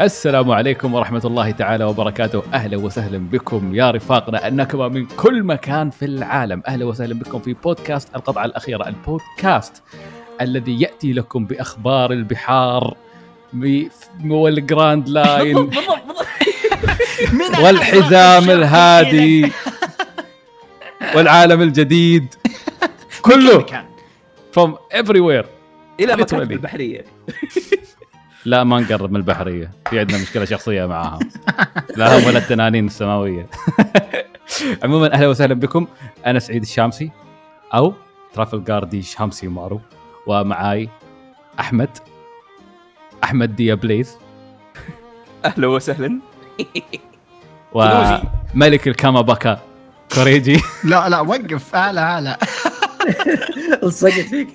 السلام عليكم ورحمة الله تعالى وبركاته. أهلا وسهلا بكم يا رفاقنا الناكاما من كل مكان في العالم. أهلا وسهلا بكم في بودكاست القطعة الأخيرة البودكاست الذي يأتي لكم بأخبار البحار والجراند لاين. والحزام الهادي. والعالم الجديد. كله. from everywhere. إلى. مكان البحرية. لا ما نقرب من البحرية. في عندنا مشكلة شخصية معاهم. لا هم ولا التنانين السماوية. عموما أهلا وسهلا بكم. أنا سعيد الشامسي أو ترافل جاردي شامسي معروف ومعاي أحمد. أحمد ديا بليز. أهلا وسهلا. وملك الكاماباكا كوريجي. لا لا وقف. اعلى اعلى الصقت فيك.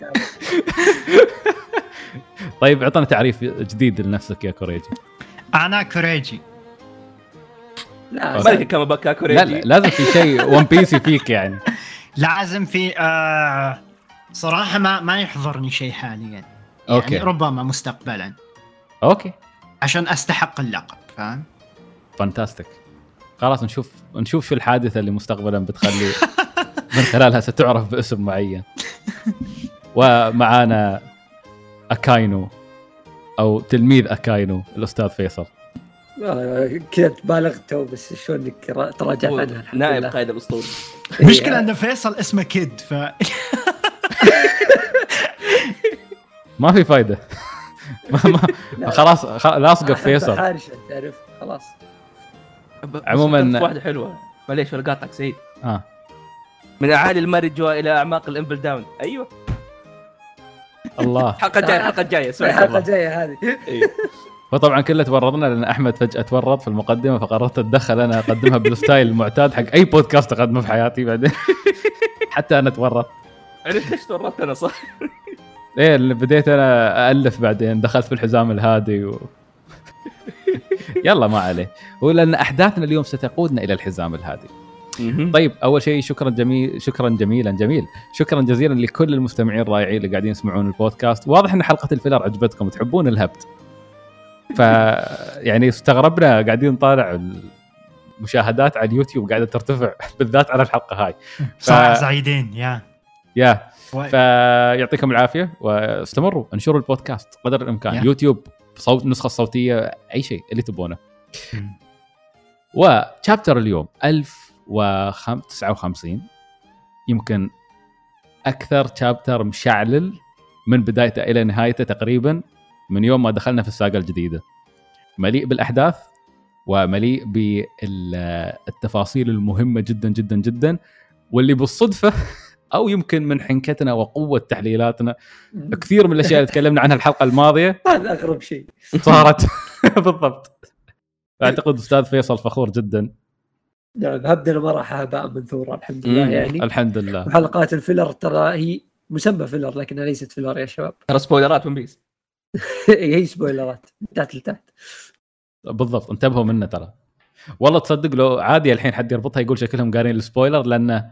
طيب اعطنا تعريف جديد لنفسك يا كوريجي. أنا كوريجي. لا ملك كاماباكا لا, كوريجي. لا لازم في شيء ون بيسي فيك يعني. لازم في آه صراحة ما ما يحضرني شيء حاليا. يعني okay. ربما مستقبلا. okay. عشان أستحق اللقب فاهم؟ fantastic خلاص نشوف نشوف شو الحادثة اللي مستقبلا بتخلي من خلالها ستعرف باسم معين. ومعانا أكاينو أو تلميذ أكاينو الأستاذ فيصل. كذا بالغت تو بس إنك را- تراجعت عنها الحمد نائب. قائد الأسطول. مشكلة إن فيصل اسمه كيد ف ما في فايدة. ما ما خلاص لاصقه في فيصل. تعرف؟ خلاص. عموماً- واحدة حلوة. معليش ولا قاطعك سعيد. آه. من أعالي المرجوة إلى أعماق الامبل داون. أيوه. الله الحلقة الجايه الحلقة الجايه الحلقة. الجايه هذه إيه. وطبعا كله تورطنا لأن أحمد فجأة تورط في المقدمة فقررت أتدخل أنا أقدمها بال style المعتاد حق أي بودكاست أقدمه في حياتي بعدين حتى أنا تورطت عرفت ليش تورطت أنا صح؟ إيه اللي بديت أنا الف بعدين دخلت في الحزام الهادي و... يلا ما عليه ولأن أحداثنا اليوم ستقودنا إلى الحزام الهادي طيب أول شيء شكرا جميل شكرا جميلا جميل. شكرا جزيلا لكل المستمعين الرائعين اللي قاعدين يسمعون البودكاست. واضح إن حلقة الفيلر عجبتكم تحبون الهبد. ف يعني استغربنا قاعدين نطالع المشاهدات على اليوتيوب قاعدة ترتفع بالذات على الحلقة هاي. صراحة سعيدين يا. يا. فيعطيكم العافية واستمروا انشروا البودكاست قدر الإمكان. يا. يوتيوب صوت النسخه الصوتيه أي شيء اللي تبونه. وشابتر اليوم 1059 يمكن أكثر شابتر مشعلل من بدايته إلى نهايته تقريبا من يوم ما دخلنا في الساقة الجديدة. مليء بالأحداث ومليء بالتفاصيل المهمة جدا جدا جدا واللي بالصدفة أو يمكن من حنكتنا وقوة تحليلاتنا كثير من الأشياء اللي تكلمنا عنها الحلقة الماضية هذا اغرب شيء. صارت بالضبط. أعتقد أستاذ فيصل فخور جدا. نعم هبدنا ما راح هباء منثورا الحمد لله مم. يعني. الحمد لله. وحلقات ال filler ترى هي مسمى filler لكنها ليست filler يا شباب. ترى سبويلرات ون بيس. هي سبويلرات من تحت لتحت. بالضبط انتبهوا منه ترى. والله تصدق لو عادي الحين حد يربطها يقول شكلهم قارين ال spoiler لأنه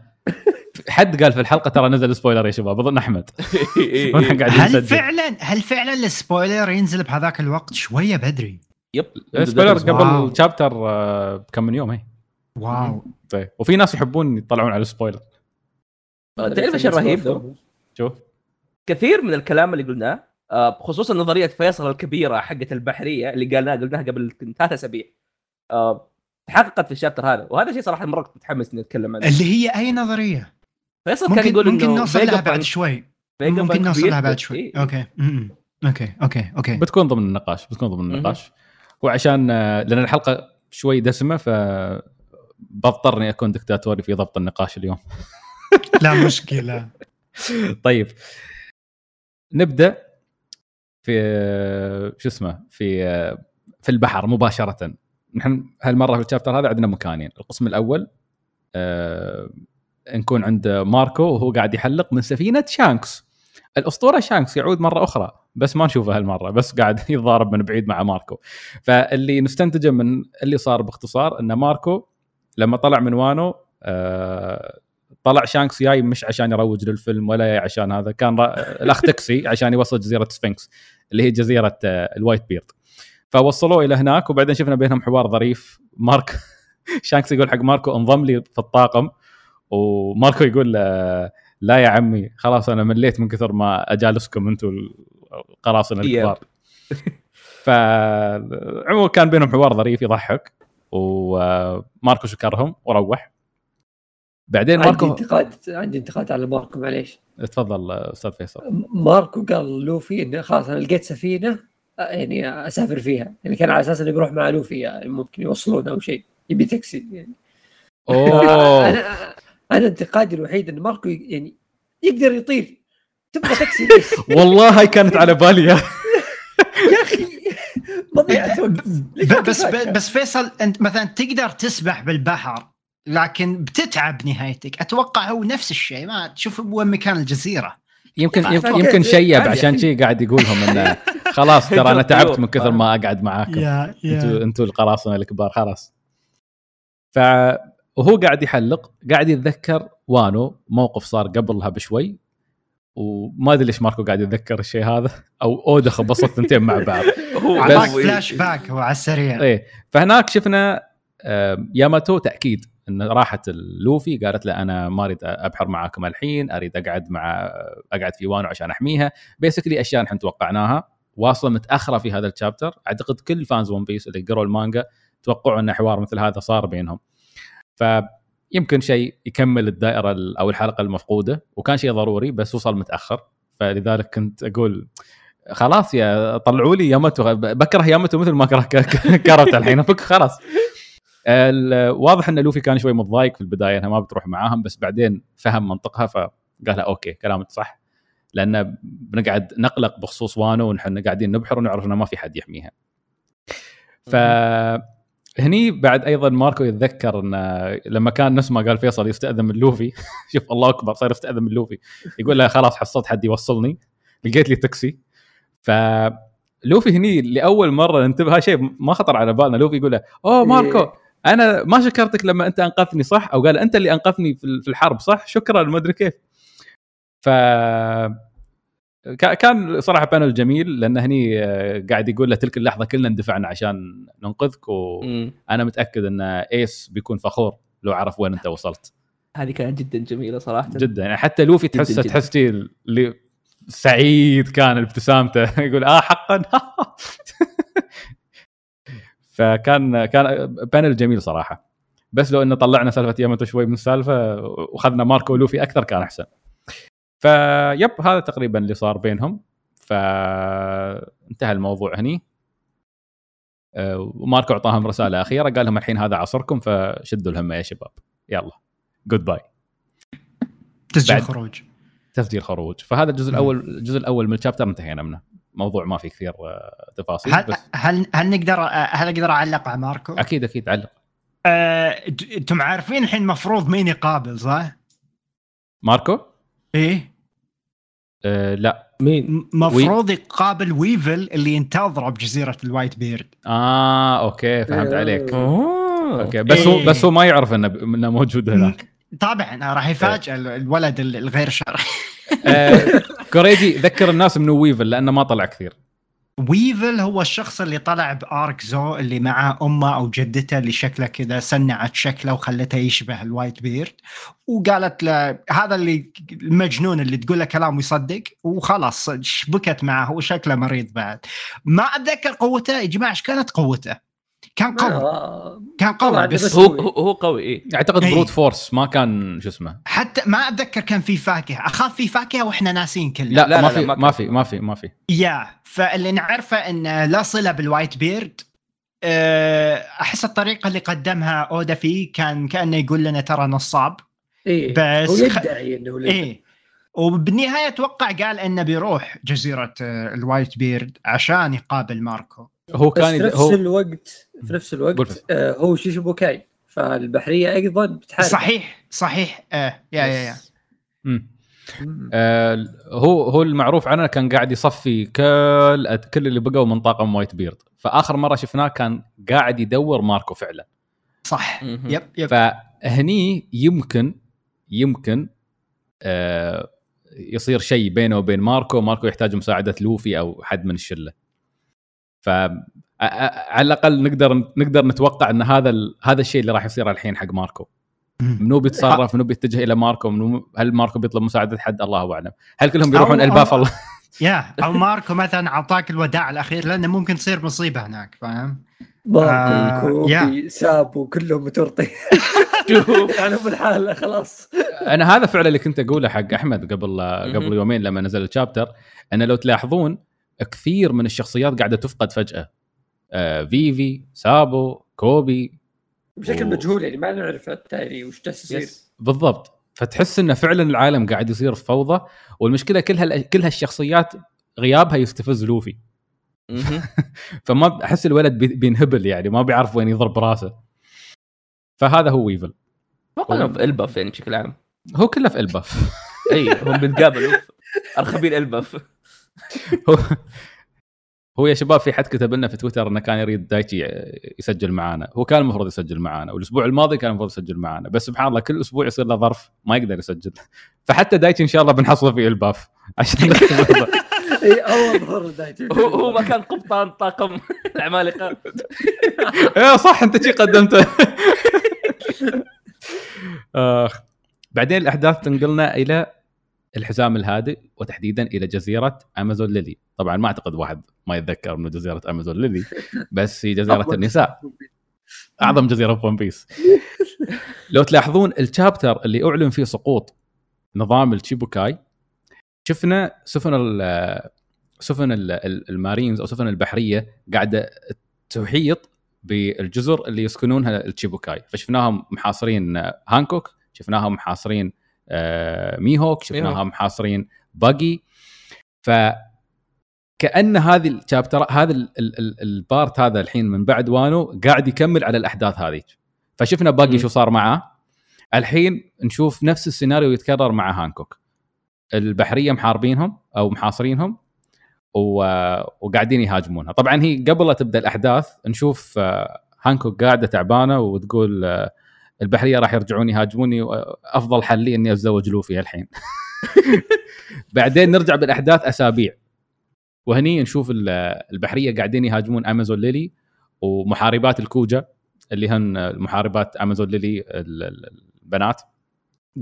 حد قال في الحلقة ترى نزل spoiler يا شباب أظن أحمد. هل فعلا هل فعلا ال spoiler ينزل بهذاك الوقت شوية بدري؟ yep spoiler wow. قبل chapter آه، بكم من يوم هي wow. طيب. وفي ناس يحبون يطلعون على ال spoiler تعرف إيش الرهيب؟ شوف. كثير من الكلام اللي قلناه آه، خصوصا نظرية فيصل الكبيرة حقت البحرية اللي قالناها قلناها قبل ثلاث أسابيع. آه، تحققت في ال chapter هذا. وهذا شيء صراحة مرة كنت متحمس إني أتكلم عنه. اللي هي أي نظرية؟ فيصل كان ممكن يقول ممكن نوصل لها بعد شوي. ممكن نوصل. لها بعد شوي. okay. okay. okay. okay. بتكون ضمن النقاش. بتكون ضمن النقاش. وعشان آه، لأن الحلقة شوي دسمة ف بضطر اني أكون دكتاتوري في ضبط النقاش اليوم. لا مشكلة. طيب. نبدأ في شو اسمه في في البحر مباشرة. نحن هالمرة في ال chapter هذا عندنا مكانين. القسم الأول آه نكون عند ماركو وهو قاعد يحلق من سفينة شانكس. الأسطورة شانكس يعود مرة أخرى بس ما نشوفه هالمرة بس قاعد يتضارب من بعيد مع ماركو. فاللي نستنتجه من اللي صار باختصار إن ماركو لما طلع من وانو آه طلع شانكس جاي مش عشان يروج للفيلم ولا عشان هذا كان. الأخ تكسي عشان يوصل جزيرة سفنكس اللي هي جزيرة آه، الوايت بيرد. فوصلوه إلى هناك وبعدين شفنا بينهم حوار ظريف. مارك شانكس يقول حق ماركو انضم لي في الطاقم. وماركو يقول له لا يا عمي خلاص أنا مليت من كثر ما أجالسكم أنتم القراصنة الكبار. فعموما كان بينهم حوار ظريف يضحك. وماركو شكرهم وروح. بعدين عندي ماركو انتقاد عندي انتقاد على ماركو معليش. تفضل أستاذ فيصل. ماركو قال لوفي إنه خلاص أنا لقيت سفينة آه، يعني أسافر فيها. يعني كان على أساس إنه بيروح مع لوفي يعني ممكن يوصلونه أو شيء. يبي تاكسي يعني. أوه. أنا أنا انتقادي الوحيد إن ماركو يعني يقدر يطير. تبغى تاكسي؟ والله هاي كانت على بالي. يا أخي مضيعة وقت ليش ما ب- بس تفكر؟ بس فيصل أنت مثلا تقدر تسبح بالبحر لكن بتتعب نهايتك. أتوقع هو نفس الشيء. ما تشوف وين مكان الجزيرة. يمكن يمكن. يمكن شيب عشان يا شي قاعد يقولهم إنه خلاص ترى أنا تعبت من كثر ما أقعد معاكم. أنتوا أنتوا القراصنة الكبار خلاص. ف وهو قاعد يحلق قاعد يتذكر وانو موقف صار قبلها بشوي وما أدري ليش ماركو قاعد يتذكر الشيء هذا أو اودا خبصت ثنتين مع بعض. هو اعطاك بس- فلاش باك هو على السريع. إيه فهناك شفنا ياماتو تأكيد إن راحت اللوفي قالت له أنا ما أريد أبحر معاكم الحين أريد أقعد مع أقعد في وانو عشان أحميها. basically أشياء نحن توقعناها. واصلة متأخرة في هذا ال chapter أعتقد كل fans ون بيس اللي قروا المانجا توقعوا إن حوار مثل هذا صار بينهم. فيمكن شيء يكمل الدائرة ال- أو الحلقة المفقودة وكان شيء ضروري بس وصل متأخر. فلذلك كنت أقول خلاص يا طلعوا لي ياماتو بكره ياماتو مثل ما اكره ك- كرهت الحين. فك خلاص. واضح إن لوفي كان شوي متضايق في البداية إنها ما بتروح معاهم بس بعدين فهم منطقها فقال لها okay كلامك صح. لأن بنقعد نقلق بخصوص وانو ونحن قاعدين نبحر ونعرف إنه ما في حد يحميها. ف هني بعد أيضا ماركو يتذكر إن لما كان نفس ما قال فيصل يستأذن من لوفي. شوف الله أكبر صار يستأذن من لوفي. يقول له خلاص حصلت حد يوصلني. لقيت لي تاكسي. ف لوفي هني لأول مرة ننتبه هذا شيء ما خطر على بالنا. لوفي يقول له أوه ماركو أنا ما شكرتك لما أنت أنقذتني صح؟ أو قال أنت اللي انقذني في الحرب صح؟ شكرا ما أدري كيف. ف كان صراحة panel جميل لأن هني آه، قاعد يقول له تلك اللحظة كلنا اندفعنا عشان ننقذك وأنا. متأكد إن إيس بيكون فخور لو عرف وين أنت وصلت. هذه كانت جدا جميلة صراحة. جدا. يعني حتى لوفي تحسه جداً. تحس اللي سعيد كان ابتسامته. يقول آه حقا. فكان كان panel جميل صراحة. بس لو إنه طلعنا سالفة ياماتو شوي من السالفة واخذنا ماركو ولوفي أكثر كان أحسن. فيب هذا تقريبا اللي صار بينهم. فانتهى الموضوع هني. آه، وماركو أعطاهم رسالة أخيرة. قال لهم الحين هذا عصركم فشدوا الهمه يا شباب. يلا. جود باي تسجيل خروج. تسجيل خروج. فهذا الجزء. الأول الجزء الأول من الشابتر انتهينا منه. موضوع ما في كثير آه، تفاصيل هل بس هل هل نقدر هل أقدر أعلق على ماركو؟ أكيد أكيد علق أنتم عارفين الحين المفروض مين يقابل صح؟ ماركو؟ إيه؟ آه لا. مين؟ مفروض يقابل ويفل اللي ينتظره بجزيرة الوايت بيرد. آه okay فهمت آه. عليك. أوه. okay بس هو إيه. بس هو ما يعرف إنه إنه موجود هناك. طبعا راح يفاجئ ال- الولد ال- الغير شرعي. آه كوريجي ذكر الناس منو ويفل لأنه ما طلع كثير. ويفل هو الشخص اللي طلع بأرك زو اللي معاه أمه أو جدته اللي شكله كذا صنعت شكله وخلته يشبه الوايت بيرد. وقالت له هذا اللي المجنون اللي تقول له كلام ويصدق. وخلاص شبكت معه وشكله مريض بعد. ما أتذكر قوته يا جماعة إيش كانت قوته؟ كان قوي. آه، كان قوي بس بس هو هو هو قوي إيه. أعتقد إيه. brute force ما كان شو اسمه. حتى ما أتذكر كان في فاكهة. أخاف في فاكهة وإحنا ناسين كلنا. لا, لا، ما لا، في ما. في ما في ما في. yeah فاللي نعرفه انه لا صلة بالوايت بيرد. أه، أحس الطريقة اللي قدمها أودا فيه كان كأنه يقول لنا ترى نصاب. إيه بس هو خ- يدعي إنه ليه. إيه. وبالنهاية أتوقع قال إنه بيروح جزيرة آه، الوايت بيرد عشان يقابل ماركو. هو بس كان في يد- نفس هو الوقت في نفس الوقت. آه هو شيشوبوكاي فالبحرية أيضا بتحارب. صحيح صحيح. آه yeah yeah yeah. مم. آه هو هو المعروف عنه كان قاعد يصفي كل كل اللي بقوا من طاقم وايت بيرد. فآخر مرة شفناه كان قاعد يدور ماركو فعلا. صح. yep yep. فهني يمكن يمكن آه يصير شيء بينه وبين ماركو. ماركو يحتاج مساعدة لوفي أو حد من الشلة. ف على الأقل نقدر نقدر نتوقع إن هذا ال... هذا الشيء اللي راح يصير الحين حق ماركو. منو بيتصرف؟ منو بيتجه إلى ماركو؟ منو هل ماركو بيطلب مساعدة حد؟ الله أعلم. هل كلهم بيروحون أو- إلباف أو- الله yeah أو ماركو مثلا اعطاك الوداع الأخير لأنه ممكن تصير مصيبة هناك فاهم؟ ماركو آه، كوبي سابو كلهم متورطين يعني بالحالة خلاص. أنا هذا فعلا اللي كنت أقوله حق أحمد قبل قبل. يومين لما نزل ال chapter. انه لو تلاحظون كثير من الشخصيات قاعدة تفقد فجأة. فيفي سابو كوبي بشكل و- مجهول يعني ما نعرف التالي وش جالس يصير. yes بالضبط. فتحس إنه فعلا العالم قاعد يصير في فوضى والمشكلة كل هال... كل هالشخصيات غيابها يستفز لوفي. فما أحس الولد بي- بينهبل يعني ما بيعرف وين يضرب راسه. فهذا هو ويفل. أتوقع في إلباف يعني بشكل عام. هو كله في إلباف. إي هم بيتقابلوا. أرخبيل إلباف. هو هو يا شباب في حد كتب لنا في تويتر إنه كان يريد دايتشي يسجل معانا. هو كان المفروض يسجل معانا والأسبوع الماضي كان المفروض يسجل معانا بس سبحان الله كل أسبوع يصير له ظرف ما يقدر يسجل. فحتى دايتشي إن شاء الله بنحصله في إلباف. عشان. اي اول ظهور دايتي هو هو مكان قبطان طاقم العمالقة. إيه صح أنت شي قدمته. اخ بعدين الأحداث تنقلنا إلى الحزام الهادئ وتحديدا إلى جزيرة أمازون ليلي. طبعا ما أعتقد واحد ما يتذكر إنه جزيرة أمازون ليلي بس هي جزيرة النساء. أعظم جزيرة في ون بيس لو تلاحظون ال chapter اللي أعلن فيه سقوط نظام الشيتشيبوكاي شفنا سفن ال سفن ال- ال- المارينز أو سفن البحرية قاعدة تحيط بالجزر اللي يسكنونها الشيتشيبوكاي فشفناهم محاصرين هانكوك شفناهم محاصرين ميهوك شفناهم ميهوك. محاصرين باجي ف كان هذه ال chapter هذا ال- ال- ال- ال part هذا الحين من بعد وانو قاعد يكمل على الأحداث هذه. فشفنا باجي. شو صار معاه الحين نشوف نفس السيناريو يتكرر مع هانكوك. البحرية محاربينهم أو محاصرينهم و... وقاعدين يهاجمونها. طبعا هي قبل لا تبدأ الأحداث نشوف آه، هانكوك قاعدة تعبانة وتقول آه، البحرية راح يرجعون يهاجموني افضل حل لي إني أتزوج لوفي الحين. بعدين نرجع بالأحداث أسابيع. وهني نشوف ال- البحرية قاعدين يهاجمون أمازون ليلي ومحاربات الكوجا اللي هن محاربات أمازون ليلي ال- ال- البنات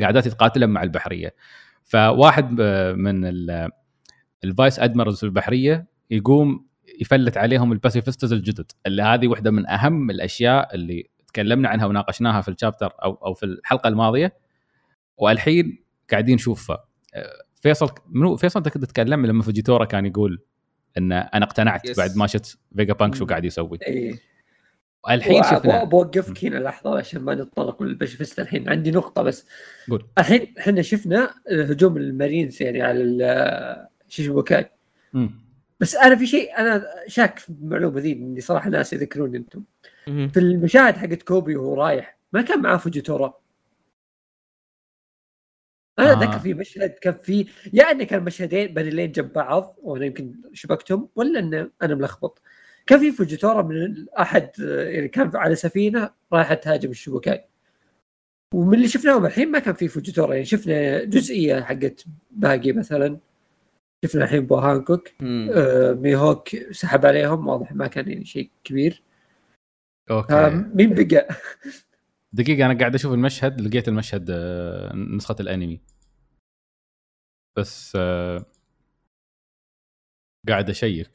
قاعدات يتقاتلن مع البحرية. فواحد من ال- ال vice admirals في البحرية يقوم يفلت عليهم ال Pacifistas الجدد اللي هذه واحدة من أهم الأشياء اللي تكلمنا عنها وناقشناها في ال chapter أو أو في الحلقة الماضية. والحين قاعدين نشوفها أه، فيصل منو؟ فيصل أنت كنت تتكلم لما فوجيتورا كان يقول إن أنا اقتنعت Yes. بعد ما شفت فيجا بانك شو قاعد يسوي. اي الحين شفنا. بوقفك هنا لحظة عشان ما نتطرق للبشفست الحين. عندي نقطة بس. قول. الحين إحنا شفنا هجوم المارينز يعني على ال- شيتشيبوكاي مم. بس أنا في شيء أنا شاك في المعلومة ذي إني صراحة ناس يذكروني أنتم. في المشاهد حقت كوبي وهو رايح ما كان معاه فوجيتورا. أنا آه. أتذكر في مشهد كان في يا إنه كان مشهدين بارلين جنب بعض وأنا يمكن شبكتهم ولا ان أنا ملخبط. كان في فوجيتورا من أحد يعني كان على سفينة رايحة تهاجم الشبكاي. ومن اللي شفناهم الحين ما كان في فوجيتورا يعني شفنا جزئية حقت باقي مثلا. شفنا الحين بو هانكوك. آه ميهوك سحب عليهم واضح ما كان يعني شيء كبير. آه أوكي مين بقى؟ دقيقة أنا قاعد أشوف المشهد لقيت المشهد آه، نسخة الأنمي بس آه، قاعد أشيك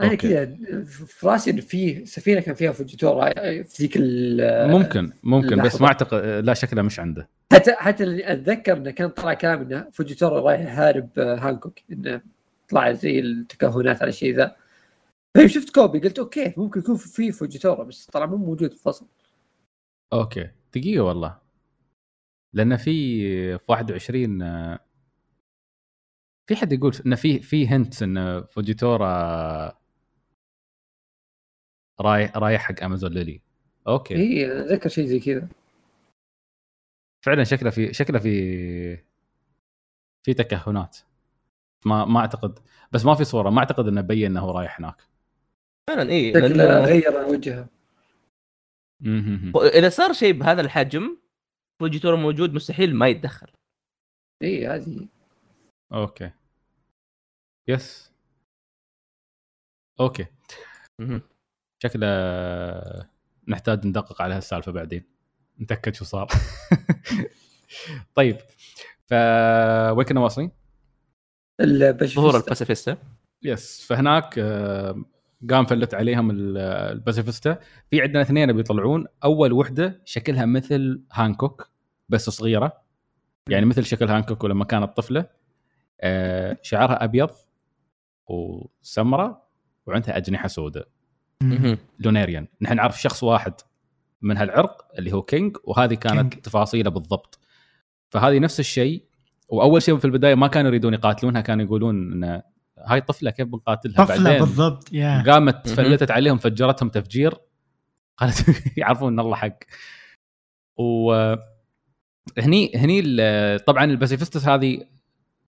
أنا. كذا في رأسي انه في سفينة كان فيها فوجيتورا في ذيك ال- ممكن ممكن بس لحظة. ما أعتقد آه، لا شكله مش عنده حتى حتى اللي أتذكر إنه كان طلع كلام إنه فوجيتورا رايح يحارب آه، هانكوك إنه طلع زي التكهنات على الشيء ذا فيوم شفت كوبي؟ قلت okay ممكن يكون في فوجيتورا بس طلع مو موجود في الفصل. okay. دقيقة والله. لأن في في 21 آه، في حد يقول إنه في في hint إن فوجيتورا رايح رايح حق امازون ليلي okay. اي أتذكر شيء زي كذا. فعلا شكله في شكله في في تكهنات. ما ما أعتقد بس ما في صورة. ما أعتقد إنه بين إنه رايح هناك. فعلا اي لأنه غير وجهه. إذا صار شيء بهذا الحجم فوجيتورا موجود مستحيل ما يتدخل. اي هذه okay. yes. okay. شكله نحتاج ندقق على هالسالفة بعدين. نتأكد شو صار. طيب. ف وين كنا واصلين؟ ظهور ال Pacifista. yes. فهناك آه، قام فلت عليهم ال- ال Pacifista. في عندنا اثنين بيطلعون أول وحدة شكلها مثل هانكوك بس صغيرة. يعني مثل شكل هانكوك ولما كانت طفلة. آه، شعرها أبيض وسمراء وعندها أجنحة سوداء. لونيريان. نحن نعرف شخص واحد من هالعرق اللي هو كينج وهذه كانت كينج. تفاصيله بالضبط. فهذه نفس الشيء. وأول شيء في البداية ما كانوا يريدون يقاتلونها كانوا يقولون إن هاي طفلة كيف بنقاتلها؟ طفلة بعدين بالضبط يا. قامت. فلتت عليهم فجرتهم تفجير. قالت يعرفون إن الله حق. و هني هني ال- طبعا ال Pacifistas هذه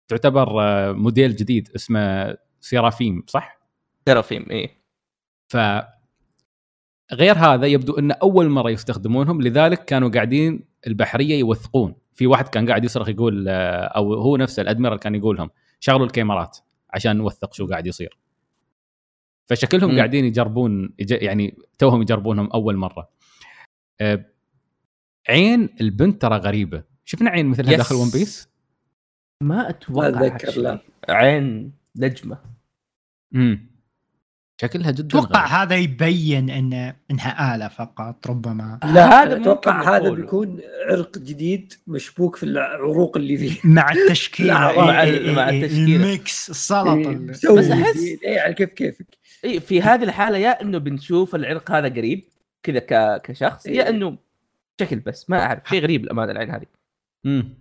تعتبر آه، موديل جديد اسمه سيرافيم صح؟ سيرافيم اي ف غير هذا يبدو إن أول مرة يستخدمونهم لذلك كانوا قاعدين البحرية يوثقون. في واحد كان قاعد يصرخ يقول آه، أو هو نفسه ال admiral كان يقولهم شغلوا الكاميرات. عشان نوثق شو قاعد يصير فشكلهم مم. قاعدين يجربون يج- يعني توهم يجربونهم أول مرة عين البنت ترى غريبة شفنا عين مثلها yes. داخل ون بيس ما أتوقع هالشيء. لا. عين نجمة امم شكلها جدا أتوقع. هذا يبين ان إنها آلة فقط ربما لا هذا أتوقع ممكن هذا. بيكون عرق جديد مشبوك في العروق اللي فيه مع إيه، مع إيه، مع التشكيلة. الميكس السلطة بس أحس- إيه على كيف كيفك إي في هذه الحالة يا إنه بنشوف العرق هذا قريب كذا. كشخص يا. إنه شكل بس ما أعرف شيء غريب الأمانة العين هذه امم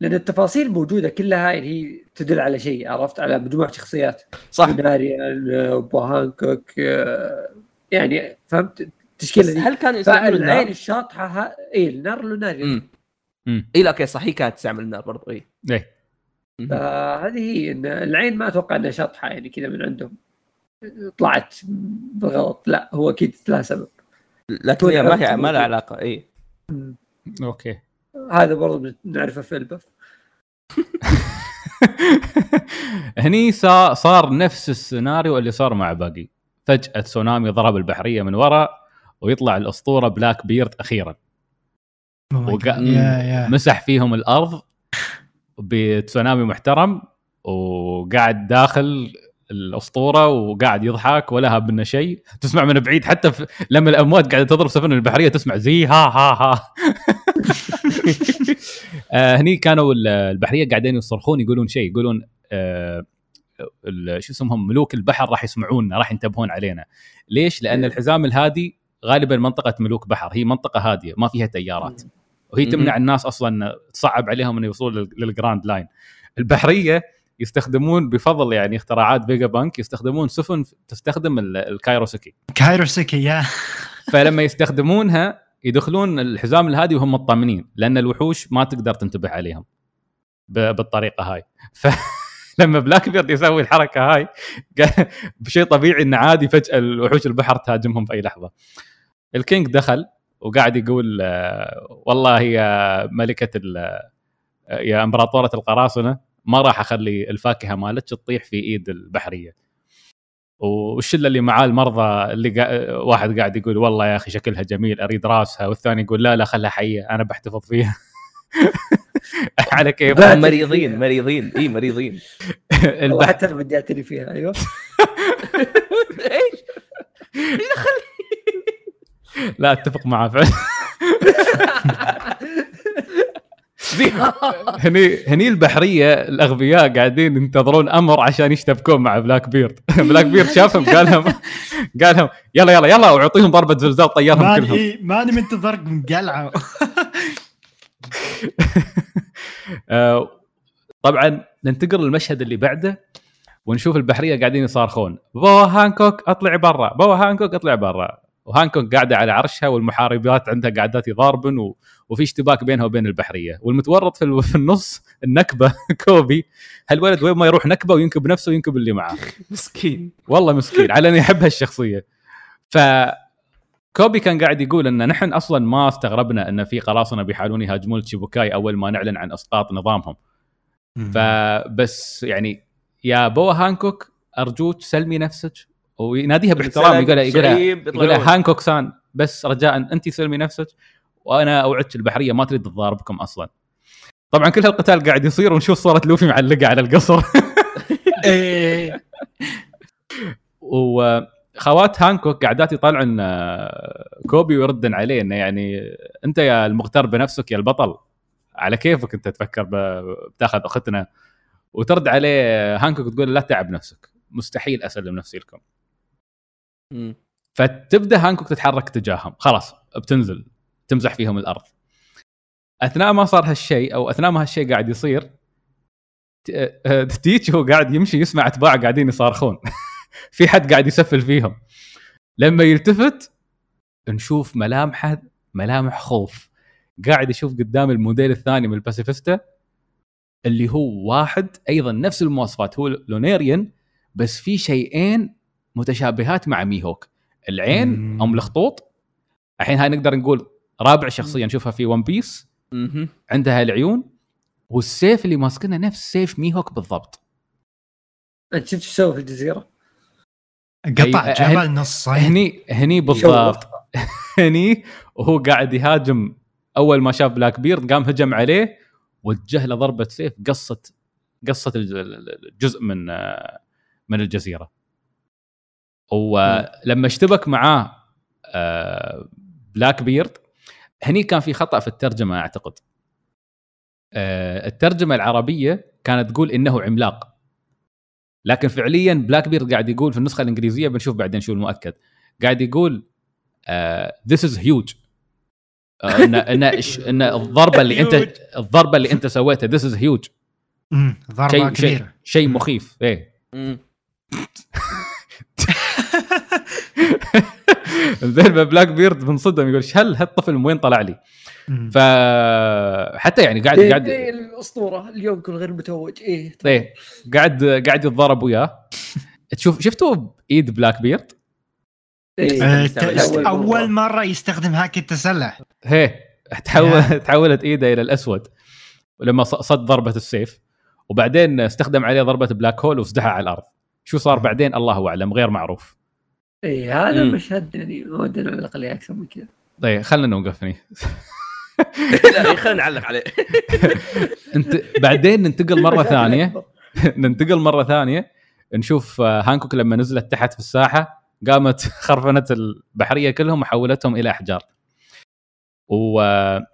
لأن التفاصيل موجودة كلها يعني هي تدل على شيء عرفت؟ على مجموعة شخصيات. صح. لوناريان بوا هانكوك آه، يعني فهمت؟ التشكيلة دي. هل كانوا يستعملوا النار؟ الشاطحة ها... اي النار لوناريان امم امم اي لا okay صح هي كانت تستعمل النار برضو اي إيه. مهم. فهذه هي إن العين ما أتوقع إنها شاطحة يعني كذا من عندهم. طلعت بالغلط. لا هو أكيد لها سبب. لكن هي ما هي ما لها. علاقة اي okay. هذا برضه نعرفه في البث. هني صار نفس السيناريو اللي صار مع باقي. فجأة تسونامي ضرب البحرية من وراء ويطلع الأسطورة بلاك بيرد أخيرا. Oh God. يا يا مسح فيهم الأرض بتسونامي محترم وقاعد داخل الأسطورة وقاعد يضحك ولا هاب منه شيء. تسمع من بعيد حتى في لما الامواج قاعدة تضرب سفن البحرية تسمع زي ها ها ها. آه هني كانوا ال- البحرية قاعدين يصرخون يقولون شيء يقولون آه شو اسمهم؟ ملوك البحر راح يسمعونا راح ينتبهون علينا. ليش؟ لأن إيه. الحزام الهادي غالبا منطقة ملوك بحر هي منطقة هادية ما فيها تيارات. وهي مم. تمنع الناس أصلا تصعب عليهم إنه يوصلوا لل- للجراند لاين البحرية يستخدمون بفضل يعني اختراعات فيجا بانك يستخدمون سفن تستخدم ال- الكايروسكي. كايروسكي يا. فلما يستخدمونها يدخلون الحزام الهادي وهم مطمنين لأن الوحوش ما تقدر تنتبه عليهم بالطريقة هاي. فلما بلاك بيرد يسوي الحركة هاي بشيء طبيعي إنه عادي فجأة الوحوش البحر تهاجمهم في أي لحظة. الكينج دخل وقاعد يقول آه، والله يا ملكة آه، يا إمبراطورة القراصنة ما راح أخلي الفاكهة مالتك تطيح في إيد البحرية. والشله اللي معاه المرضى اللي قا... واحد قاعد يقول والله يا أخي شكلها جميل أريد رأسها والثاني يقول لا لا خلها حية أنا بحتفظ فيها. على كيف؟ مريضين مريضين إي مريضين. حتى أنا بدي أعتني فيها أيوه. إيش؟ لا أتفق معاه فعلا. هني هني البحرية الأغبياء قاعدين ينتظرون أمر عشان يشتبكون مع بلاك بيرد بلاك بيرد شافهم قال لهم قال لهم يلا يلا يلا واعطيهم ضربة زلزال طيرهم ماني كلهم. إيه، ماني منتظرك من قلعة. آه، طبعا ننتقل للمشهد اللي بعده ونشوف البحرية قاعدين يصارخون. بو هانكوك اطلع برا بو هانكوك اطلع برا. وهانكوك قاعدة على عرشها والمحاربات عندها قاعدات يضاربن و... وفي اشتباك بينها وبين البحرية. والمتورط في, ال... في النص النكبة كوبي. هالولد وين ما يروح نكبة وينكب نفسه وينكب اللي معاه مسكين. والله مسكين على أني احب هالشخصيه ف كوبي كان قاعد يقول إن نحن أصلا ما استغربنا إن في قراصنه بيحاولون يهاجمون شيتشيبوكاي أول ما نعلن عن إسقاط نظامهم. فبس يعني يا بوا هانكوك أرجوك سلمي نفسك. ويناديها باحترام يقول يقول شعيب يقول. يطلعون. هانكوك سان بس رجاء أنت سلمي نفسك وأنا أوعدك البحرية ما تريد تضاربكم أصلا. طبعا كل هالقتال قاعد يصير ونشوف صورة لوفي معلقة على القصر. إيه. وخوات هانكوك قاعدات يطالعن آه، كوبي ويردن عليه إنه يعني أنت يا المغتر بنفسك يا البطل على كيفك أنت تفكر بتاخذ أختنا. وترد عليه هانكوك تقول لا تعب نفسك مستحيل أسلم نفسي لكم. فتبدأ هانكوك تتحرك تجاههم. خلاص بتنزل تمسح فيهم الأرض. أثناء ما صار هالشيء أو أثناء ما هالشيء قاعد يصير آه، تيتش هو قاعد يمشي يسمع اتباعه قاعدين يصارخون. في حد قاعد يسفل فيهم. لما يلتفت نشوف ملامحه ملامح خوف. قاعد يشوف قدام الموديل الثاني من الباسيفيستا اللي هو واحد أيضا نفس المواصفات هو لوناريان بس في شيئين متشابهات مع ميهوك. العين مم. أم الخطوط. الحين هاي نقدر نقول رابع شخصية نشوفها في ون بيس. عندها العيون والسيف اللي ماسكنه نفس سيف ميهوك بالضبط. أنت شفت إيش سوى في الجزيرة؟ قطع أي- جبل نصين هني هني بالضبط. هني وهو قاعد يهاجم أول ما شاف بلاك بيرد قام هجم عليه وجه له ضربة سيف قصت قصت الج- الجزء من آه، من الجزيرة. ولما اشتبك معاه آه، بلاك بيرد هني كان في خطأ في الترجمة أعتقد. آه، الترجمة العربية كانت تقول إنه عملاق. لكن فعليا بلاك بيرد قاعد يقول في النسخة الإنجليزية بنشوف بعدين شو المؤكد. قاعد يقول this is huge ان ان إن الضربة اللي انت Huge. الضربة اللي أنت سويتها this is huge ضربة كبيرة. شيء مخيف إيه. زين بلاك بيرد منصدم يقول "إيش هل هالطفل من وين طلع لي؟ فحتى يعني قاعد إيه، قاعد إيه، الأسطورة اليونكو غير متوج. إيه إيه قاعد قاعد يتضارب وياه. تشوف شفتوا بايد بلاك بيرد؟ إيه. آه، ت- أول أول مرة يستخدم هاكي التسلح. هي تحول تحولت إيده إلى الأسود ولما ص- صد ضربة السيف وبعدين استخدم عليه ضربة black hole وسدحها على الأرض. شو صار بعدين؟ الله أعلم غير معروف. إيه هذا. المشهد يعني ما ودنا نعلق عليه أكثر من كذا. طيب خلينا نوقف هني لا خلينا نعلق عليه. انت بعدين ننتقل مرة ثانية. ننتقل مرة ثانية. نشوف آه، هانكوك لما نزلت تحت في الساحة قامت خرفنت البحرية كلهم وحولتهم إلى أحجار. ومن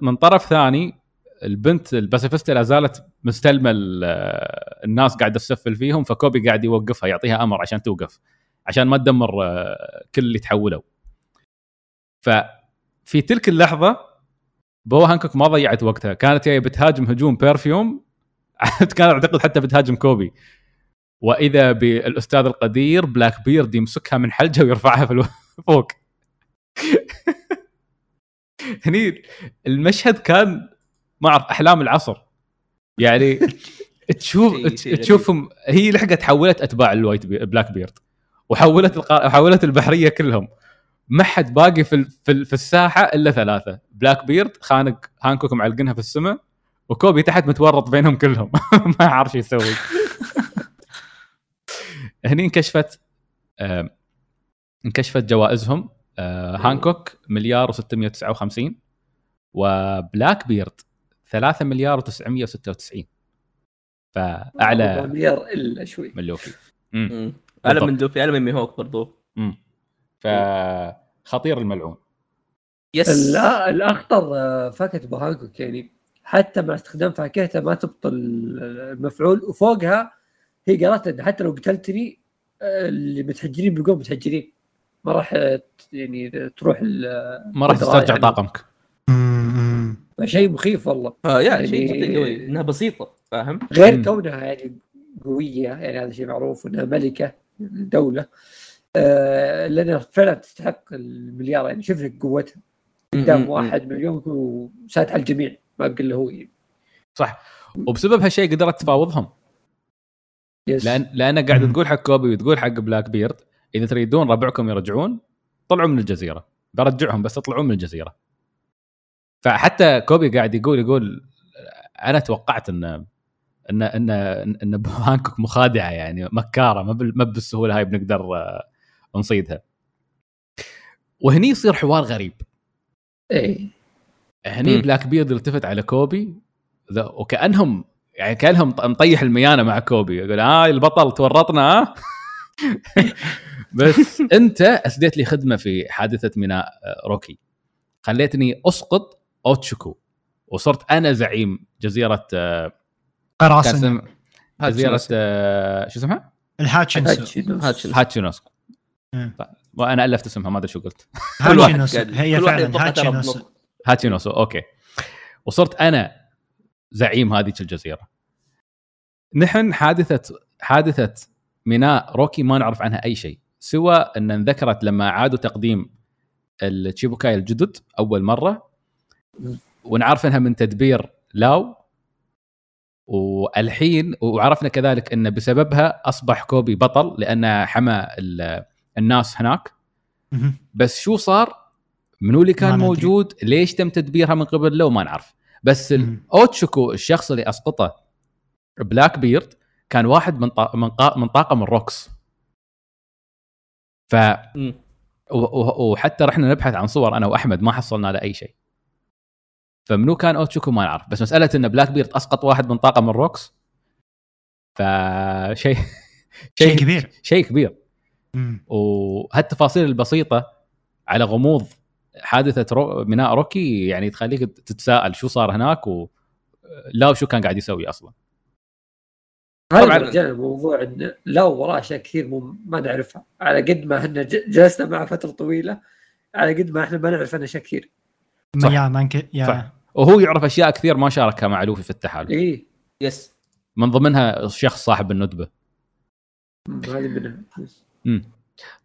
من طرف ثاني البنت الباسيفيستا لا زالت مستلمة آه، الناس قاعدة تسفل فيهم فكوبي قاعد يوقفها يعطيها أمر عشان توقف. عشان ما تدمر آه، كل اللي تحولوا ففي تلك اللحظة بو هانكوك ما ضيعت وقتها. كانت هي بتهاجم هجوم perfume كانت اعتقد حتى بتهاجم كوبي وإذا بالأستاذ القدير بلاك بيرد يمسكها من حلجها ويرفعها في فوق. هني المشهد كان ما اعرف أحلام العصر. يعني تشوف. تشوفهم هي لحقت حولت أتباع الوايت بي... بلاك بيرد وحولت الق... حولت البحرية كلهم. ما حد باقي في ال... في, ال... في الساحة إلا ثلاثة. بلاك بيرد خانق هانكوك معلقينها في السماء وكوبي تحت متورط بينهم كلهم. ما عارف شو يسوي. هني انكشفت آه انكشفت جوائزهم. آه هانكوك مليار و659 وبلاك بيرد 3 مليار و996 فأعلى مليار إلا شوي. مم. اعلى من. دوفي اعلى من ميهوك برضو. امم فخطير الملعون. yes. لا الأخطر آه، فاكهة بوهانكوك يعني حتى مع استخدام فاكهته ما تبطل المفعول وفوقها هي قالت إن حتى لو قتلتني آه، اللي متحجرين بيقوم متحجرين. ما راح آه، يعني تروح ال- ما راح تسترجع يعني. طاقمك. مم، مم. شيء مخيف والله. آه يا يعني- شيء جدا قوي. إنها بسيطة فاهم؟ غير. كونها يعني قوية يعني هذا شيء معروف إنها ملكة. دولة آه لانها فعلا تستحق المليار يعني شوف لك قوتها قدام. واحد مليون وساتح الجميع ما بقول له هو. صح وبسبب هالشيء قدرت تفاوضهم yes لأن لأن قاعد مم. تقول حق كوبي وتقول حق بلاك بيرد إذا تريدون ربعكم يرجعون طلعوا من الجزيرة برجعهم بس اطلعوا من الجزيرة فحتى كوبي قاعد يقول يقول أنا توقعت إن ان ان إن هانكوك مخادعة يعني مكارة ما بال- ما بالسهولة هاي بنقدر آه، نصيدها. وهني يصير حوار غريب. إيه. هني. بلاك بيرد التفت على كوبي ذا- وكأنهم يعني كأنهم مطيح الميانة مع كوبي. يقول ها البطل تورطنا ها بس أنت أسديت لي خدمة في حادثة ميناء آه، روكي. خليتني أسقط أوتشوكو وصرت أنا زعيم جزيرة قراصنة. كاسم جزيره. آه، شو اسمها؟ الهاتشنسو مم. طيب، وأنا ألفت اسمها ما أدري شو قلت. هاتشنسو هي فعلا هاتشنسو بنطق. هاتشينوسو okay. وصرت أنا زعيم هذيك الجزيرة. نحن حادثه حادثة ميناء روكي ما نعرف عنها أي شيء سوى أن انذكرت لما عادوا تقديم التشيبوكاي الجدد أول مرة ونعرف إنها من تدبير لاو والحين وعرفنا كذلك إن بسببها أصبح كوبي بطل لأنه حمى ال- الناس هناك. بس شو صار؟ منو اللي كان. موجود؟ ليش تم تدبيرها من قبل لو ما نعرف بس. أوتشوكو الشخص اللي أسقطه بلاك بيرد كان واحد من طا... من, قا... من طاقم الروكس ف. وحتى رحنا نبحث عن صور أنا وأحمد ما حصلنا له أي شيء فمنو كان اوتشوكو ما نعرف بس مسألة إن بلاك بيرد أسقط واحد من طاقم الروكس فشيء شيء كبير شيء كبير مم. وهالتفاصيل البسيطة على غموض حادثة رو... ميناء روكي يعني تخليك تتساءل شو صار هناك و لا وشو كان قاعد يسوي أصلا هذا طبعاً. رجعنا الموضوع إن لا وراه أشياء كثير مو ما نعرفها على قد ما إحنا ج- جلسنا معه فترة طويلة على قد ما إحنا ما نعرف عنه أشياء كثير صح. يا مانك يا صح. وهو يعرف أشياء كثير ما شاركها مع لوفي في التحالف إيه yes من ضمنها شخص صاحب الندبة.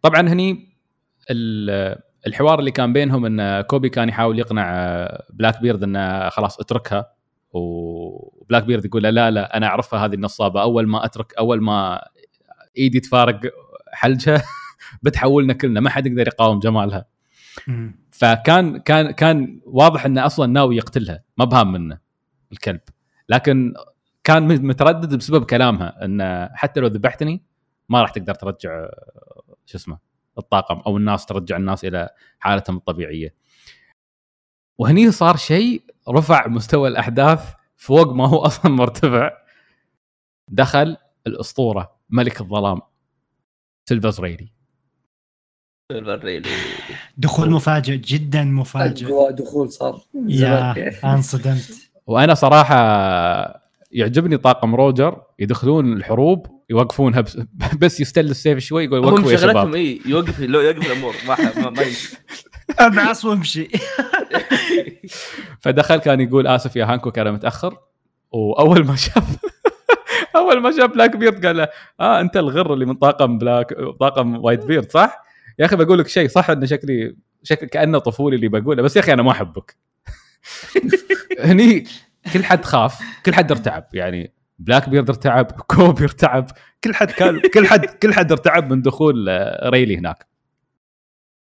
طبعا هني ال- الحوار اللي كان بينهم إن كوبي كان يحاول يقنع بلاك بيرد إنه خلاص اتركها وبلاك بيرد يقول له لا لا أنا أعرفها هذه النصابة أول ما أترك أول ما إيدي تفارق حلجها بتحولنا كلنا ما حد يقدر يقاوم جمالها. فكان كان كان واضح انه أصلا ناوي يقتلها ما بهام منه الكلب لكن كان متردد بسبب كلامها انه حتى لو ذبحتني ما راح تقدر ترجع شو اسمه الطاقم أو الناس ترجع الناس إلى حالتهم الطبيعية. وهني صار شيء رفع مستوى الأحداث فوق ما هو أصلا مرتفع. دخل الأسطورة ملك الظلام سيلفرز ريلي. الريلي دخول مفاجئ جدا مفاجئ. أقوى دخول صار. yeah. انصدمت. وأنا صراحة يعجبني طاقم روجر يدخلون الحروب يوقفونها بس, بس يستل السيف شوي يقول وقفوا يا شغلتهم شباب اي يوقف لو يوقف الأمور. ما ما, ابعص وامشي. فدخل كان يقول آسف يا هانكوك أنا متأخر. وأول ما شاف أول ما شاف بلاك بيرد قال له آه أنت الغر اللي من طاقم بلاك طاقم وايت بيرد صح؟ يا أخي بقول لك شيء صح انه شكلي شكل كأنه طفولي اللي بقوله بس يا أخي أنا ما أحبك. هني كل حد خاف كل حد ارتعب يعني بلاك بيرد ارتعب كوبي ارتعب كل حد كان كل حد كل حد ارتعب من دخول آه، ريلي هناك.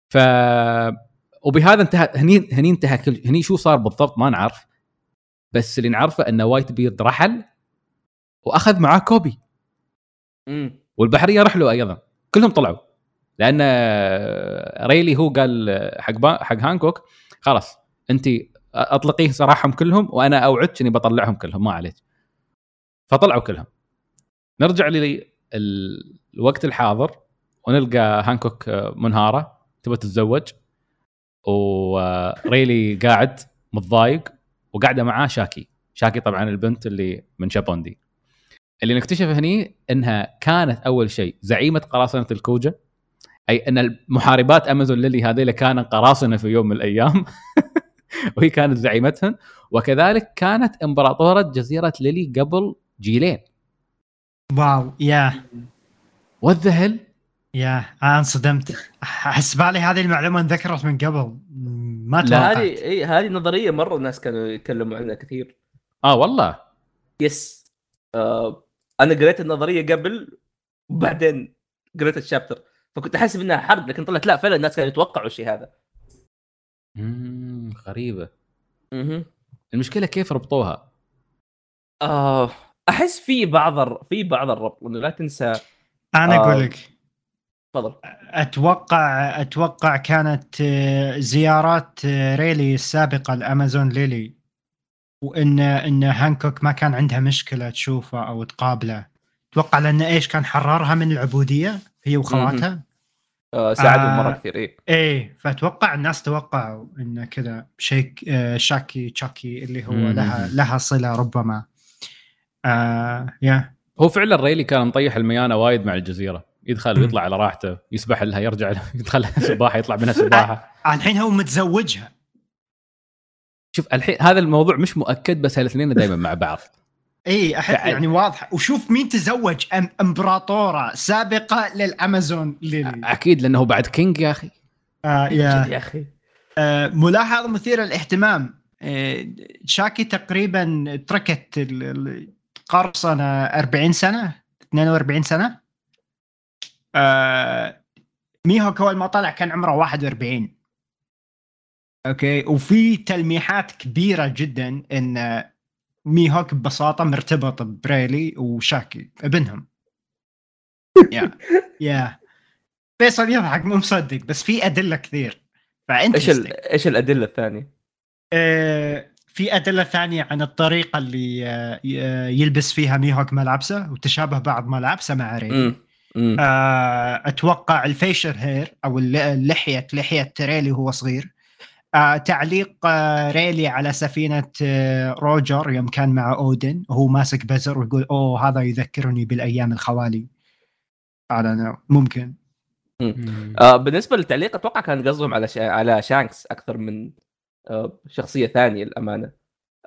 ف وبهذا انتهى هني هني انتهى كل هني شو صار بالضبط ما نعرف. بس اللي نعرفه إن وايت بيرد رحل وأخذ معاه كوبي مم. والبحرية رحلوا أيضا كلهم طلعوا. لأن ريلي هو قال حق با- حق هانكوك خلاص انت أطلقيه سراحهم كلهم وأنا أوعدك إني بطلعهم كلهم ما عليك. فطلعوا كلهم. نرجع للوقت الحاضر ونلقى هانكوك منهارة تبغى تتزوج وريلي قاعد متضايق وقاعدة معاه شاكي. شاكي طبعا البنت اللي من شابوندي اللي نكتشف هني إنها كانت أول شيء زعيمة قراصنة الكوجا أي أن المحاربات أمازون ليلي هذيل كانوا قراصنة في يوم من الأيام. وهي كانت زعيمتهن. وكذلك كانت إمبراطورة جزيرة ليلي قبل جيلين. wow yeah. what the hell يا أنا انصدمت. أحس بالي هذه المعلومة انذكرت من قبل. ما لا، توقعت. هذه إي هذه نظرية مرة الناس كانوا يتكلموا عنها كثير. آه والله. يس آه أنا قريت النظرية قبل وبعدين قريت الشابتر. فكنت احسب إنها حرب لكن طلعت لا فعلا الناس كانوا يتوقعوا الشيء هذا. غريبة. أها. المشكلة كيف ربطوها؟ آه أحس في بعض الر... في بعض الربط انه لا تنسى. أنا آه. أقول لك. تفضل. أتوقع أتوقع كانت آه، زيارات آه، ريلي السابقة الامازون ليلي وإن إن هانكوك ما كان عندها مشكلة تشوفه أو تقابله. أتوقع لأن إيش كان حررها من العبودية؟ هي وخواتها؟ آه ساعدهم آه. مره كثير إيه. إيه فأتوقع الناس توقعوا انه كذا شيء آه، شاكي تشاكي اللي هو مم. لها لها صلة ربما. آه يا. هو فعلا ريلي كان مطيح الميانة وايد مع الجزيرة. يدخل ويطلع على راحته يسبح لها يرجع لها يدخل سباحه يطلع منها سباحة. الحين هو متزوجها. شوف الحين هذا الموضوع مش مؤكد بس هالاثنين دائما مع بعض. إي احد فعلا. يعني واضحه وشوف مين تزوج أم إمبراطورة سابقة للأمازون ليلي. أكيد لأنه بعد king يا أخي. آه يا. يا أخي. آه ملاحظه مثيره للاهتمام. آه شاكي تقريبا تركت ال- ال- قرصنه 40 سنة 42 سنة. آه ميهوك اول ما طلع كان عمره 41 أوكي؟ وفي تلميحات كبيرة جدا إن ميهوك ببساطة مرتبط بريلي وشاكي ابنهم يا يا فيصل يضحك مو مصدق بس في أدلة كثير فأنت إيش. إيش الأدلة الثانية؟ آه، في أدلة ثانية عن الطريقة اللي آه، يلبس فيها ميهوك ملابسه وتشابه بعض ملابسه مع ريلي آه، أتوقع ال facial hair أو الل- اللحية لحية ريلي وهو صغير آه، تعليق آه، ريلي على سفينة آه، روجر يوم كان مع أودن وهو ماسك بزر ويقول أوه هذا يذكرني بالأيام الخوالي هذا ممكن. آه بالنسبة للتعليق أتوقع كان قصدهم على شا... على شانكس أكثر من آه شخصية ثانية للأمانة.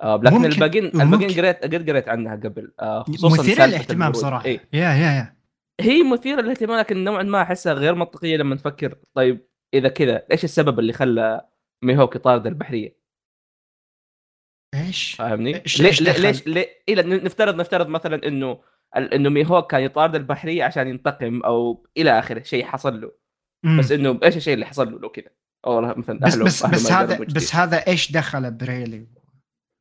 آه لكن ممكن. الباقيين ممكن. الباقيين قريت قد قريت عنها قبل. آه خصوصا مثيرة للاهتمام. صراحة. إيه. يا يا يا هي مثيرة للاهتمام لكن نوعا ما أحسها غير منطقية لما نفكر طيب إذا كذا إيش السبب اللي خلى ميهوك يطارد البحرية إيش؟ فاهمني؟ إيش- ليه دخل؟ ليش ليه إيه نفترض نفترض مثلا إنه إنه ميهوك كان يطارد البحرية عشان ينتقم أو إلى آخره شيء حصل له مم. بس إنه إيش الشيء اللي حصل له لو كذا أو مثلا بس اهله بس أهله بس هذا بس هذا إيش دخل بريلي؟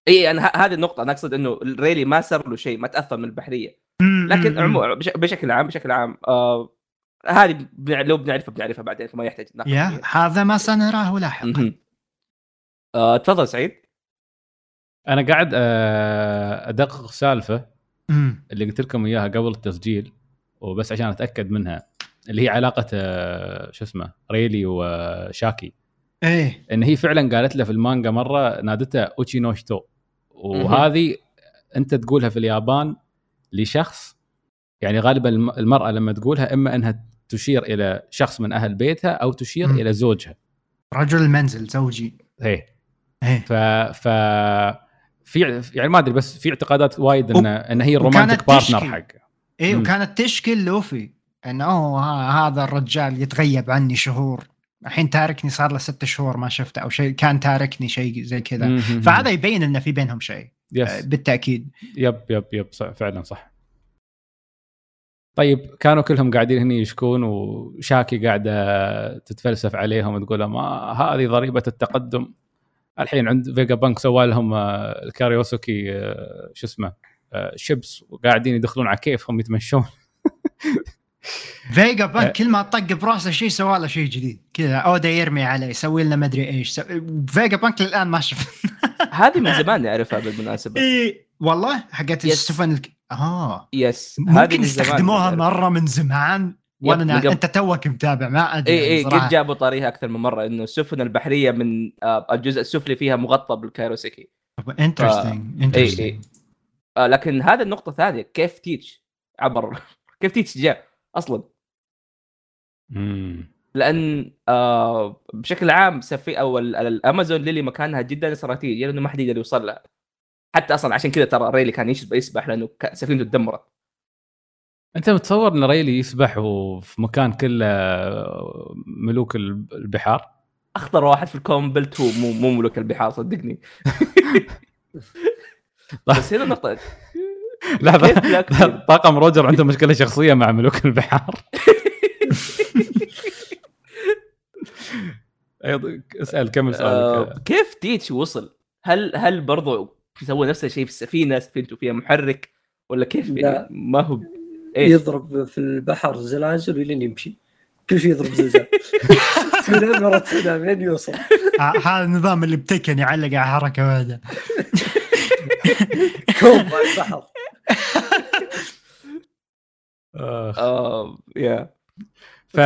اي أنا ه- هذه النقطة أنا أقصد إنه ريلي ما صار له شيء ما تأثر من البحرية لكن عمو بش- بشكل عام بشكل عام آه هذه لو بنعرفها بنعرفها بعدين فما يحتاج يا. هذا ما سنراه لاحقا. آه تفضل سعيد. أنا قاعد آه، أدقق سالفة. اللي قلت لكم إياها قبل التسجيل وبس عشان أتأكد منها اللي هي علاقة آه، شو اسمه ريلي وشاكي. إيه. إن هي فعلا قالت له في المانجا مرة نادته うちの人 وهذه أنت تقولها في اليابان لشخص يعني غالبا الم- المرأة لما تقولها إما إنها تشير إلى شخص من أهل بيتها أو تشير مم. إلى زوجها. رجل المنزل زوجي. إيه. ف ف في يعني ما أدري بس في اعتقادات وايد ان إن هي ال romantic partner. حق. مم. وكانت تشكي لوفي انه ها- هذا الرجال يتغيب عني شهور. الحين تاركني صار له ست شهور ما شفته أو شيء كان تاركني شيء زي كذا. فهذا يبين إنه في بينهم شيء آه، yes بالتأكيد. yep yep yep صح فعلا صح. طيب كانوا كلهم قاعدين هنا يشكون وشاكي قاعدة تتفلسف عليهم وتقول لهم آه هذه ضريبة التقدم. الحين عند فيجا بانك سوى لهم آه، الكايروسيكي آه، شو اسمه آه، ships وقاعدين يدخلون على كيفهم يتمشون. فيجا. بانك كل ما طق براسه شيء سوى له شيء جديد. كذا أودا يرمي عليه يسوي لنا مدري إيش. سو... فيجا بانك للآن ما شفت هذه من زمان نعرفها بالمناسبة. إيه والله؟ حقت. السفن الك... آه. yes هذه ممكن من زمان استخدموها نعرفها. مرة من زمان. وأنا لقب- أنت توك متابع ما أدري اي اي يعني صراحة. قد جابوا طاريها أكثر من مرة إنه السفن البحرية من آه الجزء السفلي فيها مغطى بالكايروسيكي interesting اي اي آه لكن هذه النقطة ثانية كيف تيتش عبر؟ كيف تيتش جاء أصلا؟ مم. لأن آه بشكل عام سفي أو ال- الأمازون ليلي مكانها جدا استراتيجي لأنه ما حد يقدر يوصل لها. حتى أصلا عشان كذا ترى ريلي كان يسبح, لأنه سفينته تدمرت أنت متصور إن ريلي يسبح وفي مكان كله ملوك البحار؟ اخطر واحد في ال Calm Belt هو مو مو ملوك البحار صدقني. بس هنا لا كثير؟ طاقم روجر عنده مشكلة شخصية مع ملوك البحار. أيضا اسأل كمل آه سؤالك كيف تيتش وصل؟ هل هل برضو سوى نفس الشيء في السفينة سفينته فيها محرك ولا كيف؟ لا. ما هو إيش؟ يضرب في البحر زلازل ولين يمشي. كل شيء يضرب زلزال تسونامي ورا تسونامي لين يوصل. هذا النظام اللي بتكن يعلق على حركة واحدة. كوب مع البحر. آه. آه يا ف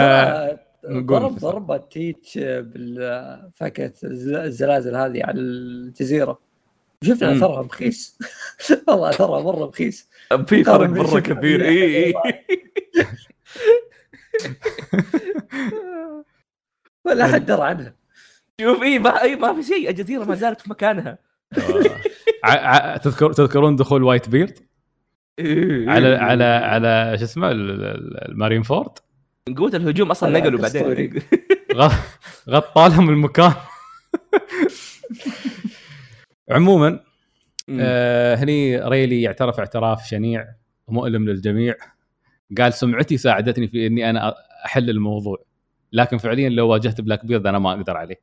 ضرب. ضربة تيتش بالفاكهة الز- الزلازل هذه على الجزيرة. شفنا. أثرها مخيس والله أثرها مرة مخيس في فرق مرة كبير. اي اي ولا احد درى عنها. شوف اي ما اي ما في شيء. الجزيرة ما زالت في مكانها. آه. ع- ع- تذكر تذكرون دخول وايت بيرد؟ إيه. على على على شو اسمه ال- ال- المارين فورد؟ من قوة الهجوم أصلا لا، نقلوا أسطوري. بعدين غطى لهم المكان. عموما آه هني ريلي يعترف اعتراف شنيع ومؤلم للجميع. قال سمعتي ساعدتني في إني أنا أحل الموضوع. لكن فعليا لو واجهت بلاك بيرد أنا ما أقدر عليه.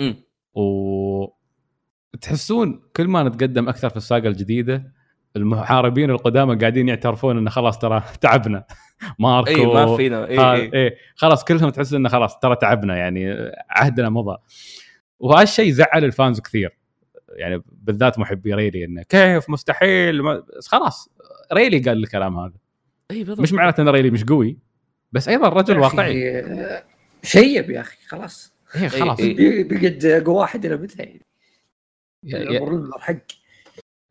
مم. و تحسون كل ما نتقدم أكثر في الساقة الجديدة المحاربين القدامى قاعدين يعترفون انه خلاص ترى تعبنا. ماركو اي ما فينا. اي اي إيه. خلاص كلهم تحس انه خلاص ترى تعبنا يعني عهدنا مضى. وهالشيء زعل ال fans كثير. يعني بالذات محبي ريلي إنه كيف مستحيل ما- خلاص ريلي قال الكلام هذا. اي بالضبط. مش معناته إن ريلي مش قوي بس أيضا رجل واقعي. آه، شيب يا أخي خلاص. خلاص إيه. بي- بيقعد أقوى واحد إلى متى يعني؟ الامر حق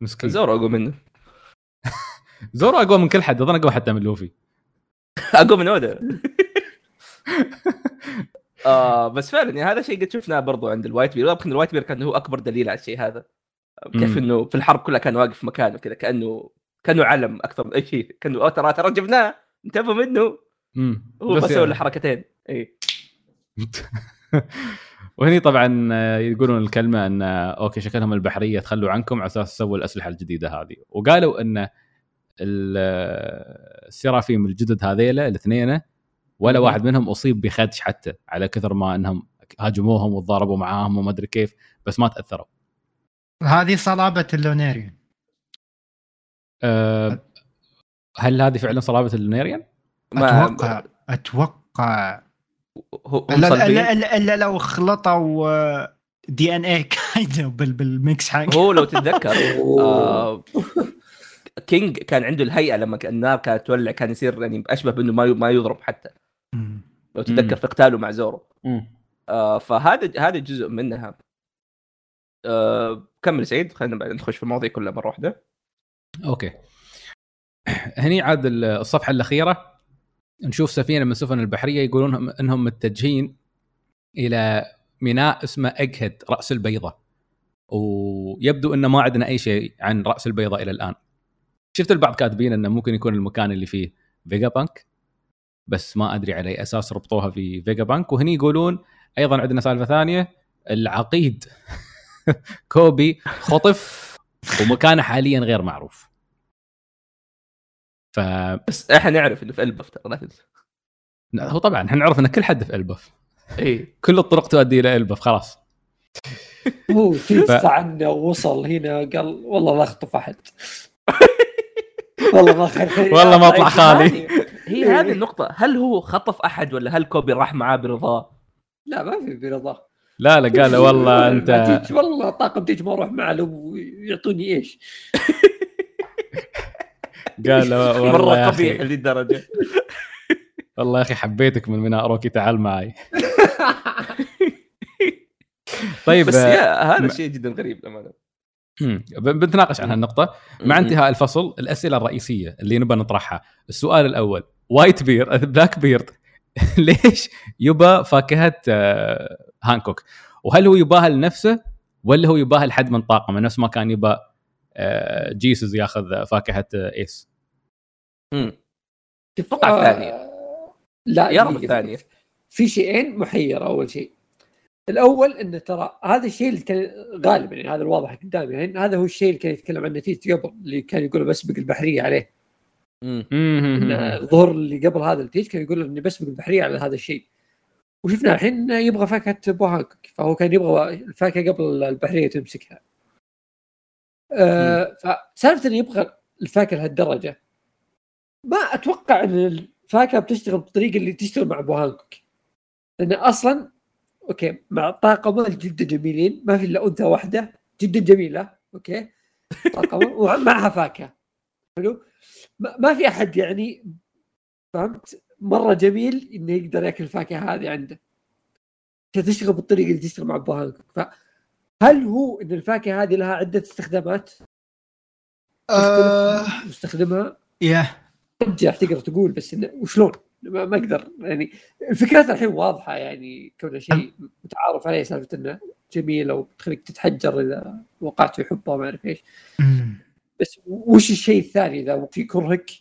مسكين. زورو أقوى منه. زورو أقوى من كل حد أظن أقوى حتى من لوفي. أقوى من اودا آه بس فعلا يعني هذا شيء قد شفناه برضو عند الوايت بيرد. يمكن الوايت بيرد كان هو أكبر دليل على الشيء هذا. كيف. إنه في الحرب كلها كان واقف مكانه كذا كأنه كأنه علم أكثر من أي شيء. كأنه ترى ترى جبناه. انتبهوا منه. مم. هو بس يعني- سوى له حركتين. اي وهني طبعا يقولون الكلمة إن أوكي شكلهم البحرية تخلوا عنكم على أساس تسووا الأسلحة الجديدة هذه. وقالوا إن ال- السرافيم الجدد هذيلا الاثنين ولا مم. واحد منهم أصيب بخدش حتى على كثر ما إنهم هاجموهم وتضاربوا معاهم وما أدري كيف بس ما تأثروا هذه صلابة اللوناريان أه هل هذه فعلا صلابة اللوناريان؟ أتوقع أتوقع صلبين الا الا, إلا لو خلطوا DNA كاينة بال- بال mix حق هو لو تتذكر. آه King كان عنده الهيئة لما النار كانت تولع كان يصير يعني أشبه بأنه ما ما يضرب حتى. لو تتذكر. في قتاله مع زورو. آه فهذا هذا جزء منها. آه كمل سعيد خلينا بعد نخش في المواضيع كلها مرة واحدة. أوكي. هني عاد ال- الصفحة الأخيرة. نشوف سفينة من السفن البحرية يقولون هم- إنهم متجهين إلى ميناء اسمه أجهد رأس البيضة. ويبدو ان ما عندنا أي شيء عن رأس البيضة إلى الآن. شفت البعض كاتبين إنه ممكن يكون المكان اللي فيه فيجا بانك بس ما أدري على أي أساس ربطوها في فيجا بانك. وهني يقولون أيضا عندنا سالفة ثانية العقيد كوبي خطف ومكانه حاليا غير معروف. ف بس إحنا نعرف إنه في ألبف ترى لا تنسى. هو طبعا إحنا نعرف إن كل حد في ألبف. اي كل الطرق تؤدي إلى ألبف خلاص. هو تلفى عنه ووصل هنا قال والله لا أخطف أحد. والله ما خير والله ما أطلع خالي. هي. هذه النقطة. هل هو خطف أحد ولا هل كوبي راح معاه برضاه؟ لا ما في برضاه لا لا قال له والله انت والله طاقم تيجي ما أروح معه لو يعطوني إيش؟ قال له والله يا قبيح الدرجة. والله يا أخي حبيتك من ميناء روكي تعال معي. طيب بس آه، يا هذا شيء جدا غريب للأمانة. مم. ب- بنتناقش عن هالنقطة مع انتهاء الفصل الأسئلة الرئيسية اللي نبى نطرحها السؤال الأول وايت بير بلاك بيرد ليش يبى فاكهة آه، هانكوك وهل هو يباها لنفسه ولا هو يباها لحد من طاقمه نفس ما كان يبى آه، جيسوس ياخذ فاكهة آه، إيس مم. أتوقع الثانية. آه، لا يا رب دقيقة. الثانية. في شيئين محير أول شيء الأول انه ترى هذا الشيء اللي كان غالبا يعني هذا الواضح قدامي يعني هذا هو الشيء اللي كان يتكلم عنه تيت قبل اللي كان يقول بسبق البحرية عليه. الظهور اللي قبل هذا التيت كان يقول إني بسبق البحرية على هذا الشيء. وشفنا الحين يبغى فاكهة بوا هانكوك فهو كان يبغى الفاكهه قبل البحرية تمسكها. آه فسالفة إنه يبغى الفاكهة لهالدرجة. ما أتوقع إن الفاكهة بتشتغل بالطريقة اللي تشتغل مع بوا هانكوك لأن أصلا أوكي. مع طاقمه جدا جميلين. ما في إلا أنثى واحدة. جدا جميلة. أوكي. طاقمه ومعها فاكهة. حلو. ما في أحد يعني فهمت؟ مرة جميل إنه يقدر يأكل الفاكهة هذه عنده. تشتغل بالطريقة اللي تشتغل مع هانكوك فهل هو إن الفاكهة هذه لها عدة استخدامات؟ آه، مستخدمها يا. ترجع تقدر تقول بس إنه وشلون؟ ما أقدر يعني الفكرة الحين واضحة يعني كونه شيء متعارف عليه سالفة إنه جميل أو تخليك تتحجر إذا وقعت في حبه ما أعرف إيش. بس وش الشيء الثاني إذا في كرهك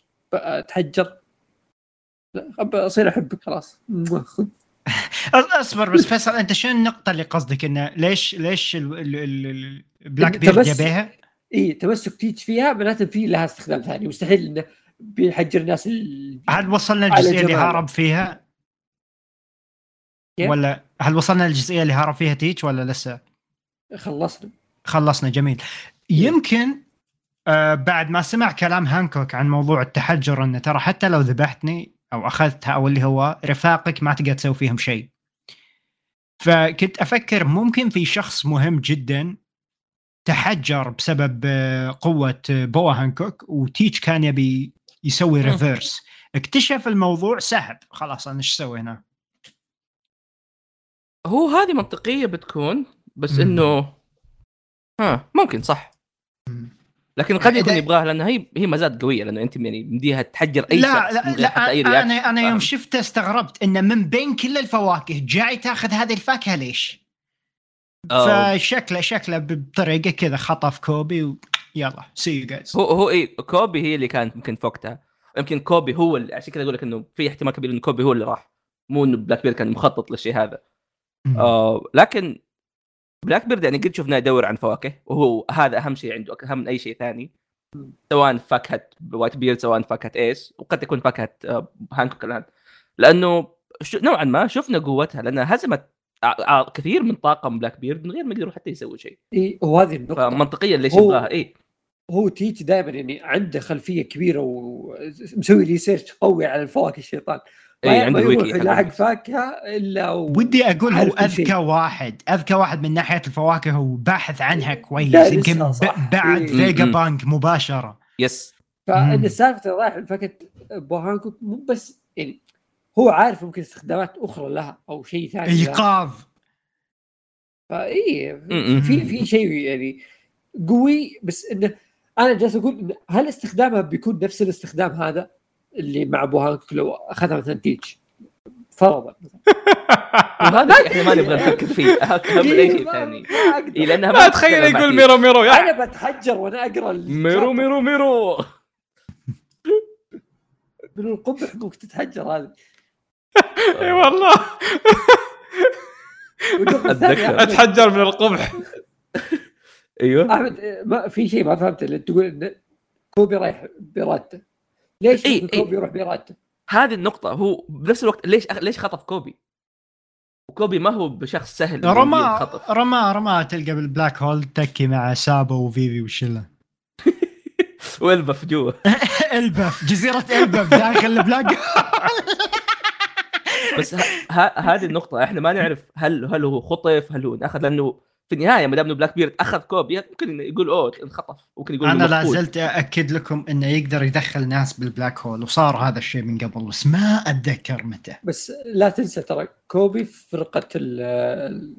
أبى أصير أحبك خلاص خذ أصبر بس فيصل أنت شنو النقطة اللي قصدك إنه ليش ليش ال- ال- ال- ال- البلاك بيرد جابيها؟ اي تمسك تيج فيها معناته في لها استخدام ثاني مستحيل إنه بيحجر الناس ال... هل وصلنا الجزئية اللي. هارب فيها؟ كيف؟ ولا هل وصلنا للجزئيه اللي هارب فيها تيج ولا لسه؟ خلصنا خلصنا جميل يمكن آه بعد ما سمع كلام هانكوك عن موضوع التحجر إنه ترى حتى لو ذبحتني أو أخذتها أو اللي هو رفاقك ما تقدر تسوي فيهم شيء فكنت أفكر ممكن في شخص مهم جدا تحجر بسبب آه، قوة آه، بوا هانكوك وتيتش كان يبي يسوي. reverse اكتشف الموضوع سحب خلاص أنا إيش أسوي هنا هو هذه منطقية بتكون بس مم. إنه ها ممكن صح لكن قد يكون يبغاها لأنها هي هي ما زالت قوية لأنه أنت يعني مديها تحجر أي لا شخص لا, لا أي أنا أنا يوم؟ شفته استغربت انه من بين كل الفواكه جاي تاخذ هذه الفاكهة ليش؟ آه، فشكله شكله بطريقة كذا خطف كوبي ويلا سي يو جايز هو هو اي كوبي هي اللي كانت يمكن في وقتها يمكن كوبي هو اللي عشان كذا أقول لك إنه في احتمال كبير انه كوبي هو اللي راح. مو إنه بلاك بيرد كان مخطط للشيء هذا. آه لكن بلاك بيرد يعني قد شفناه يدور عن فواكه وهو هذا أهم شيء عنده أهم من أي شيء ثاني. سواء فاكهة وايت بيرد سواء فاكهة ايس وقد تكون فاكهة آه، هانكوك الآن. لأنه ش- نوعا ما شفنا قوتها لأنها هزمت كثير من طاقم بلاك بيرد من غير ما يقدروا حتى يسوي شيء. اي وهذه النقطة. فمنطقيا ليش يبغاها؟ اي هو تيتش دائما يعني عنده خلفية كبيرة ومسوي research قوي على الفواكه الشيطان إي عنده حقه. يلاحق فاكهة إلا و... ودي أقول هو أذكى. واحد أذكى واحد من ناحية الفواكه وباحث عنها كويس يمكن. بعد إيه. فيجا. بانك مباشرة yes فإن. السالفة رايح لفاكهه بوا هانكوك مو بس يعني هو عارف ممكن استخدامات أخرى لها أو شيء ثاني. إيقاظ فإي. في في شيء يعني قوي بس إنه أنا جالس أقول هل استخدامها بيكون نفس الاستخدام هذا اللي مع بوا هانكوك لو أخذها مثلا تيتش فرضا إحنا ما نبغى نفكر فيه. اهم من اي شيء ثاني ما أقدر. اي لأنها ما تخيل تتكلم مع يقول. ميرو ميرو أنا بتحجر وأنا أقرأ ميرو ميرو ميرو. من القبح ممكن تتحجر هذه. إي والله. أحمد- أتحجر من القبح. أيوه أحمد ما في شيء ما فهمته اللي تقول إن كوبي رايح بارادته ليش إي، ممكن إي. كوبي يروح بارادته؟ هذه النقطة هو بنفس الوقت ليش أخ... ليش خطف كوبي؟ وكوبي ما هو بشخص سهل ينخطف. رما رما تلقى بالبلاك هول تكي مع سابو وفيفي والشله والبف جوا البف جزيرة البف داخل البلاك بس ه... ه... هذه النقطة إحنا ما نعرف هل هل هو خطف هل هو انأخذ لأنه في النهاية ما دام إنه Blackbeard أخذ كوبي ممكن يقول أوه انخطف ممكن يقول أنا لا. زلت أأكد لكم إنه يقدر يدخل ناس بال black hole وصار هذا الشيء من قبل بس ما أتذكر متى بس لا تنسى ترى كوبي في فرقة ال؟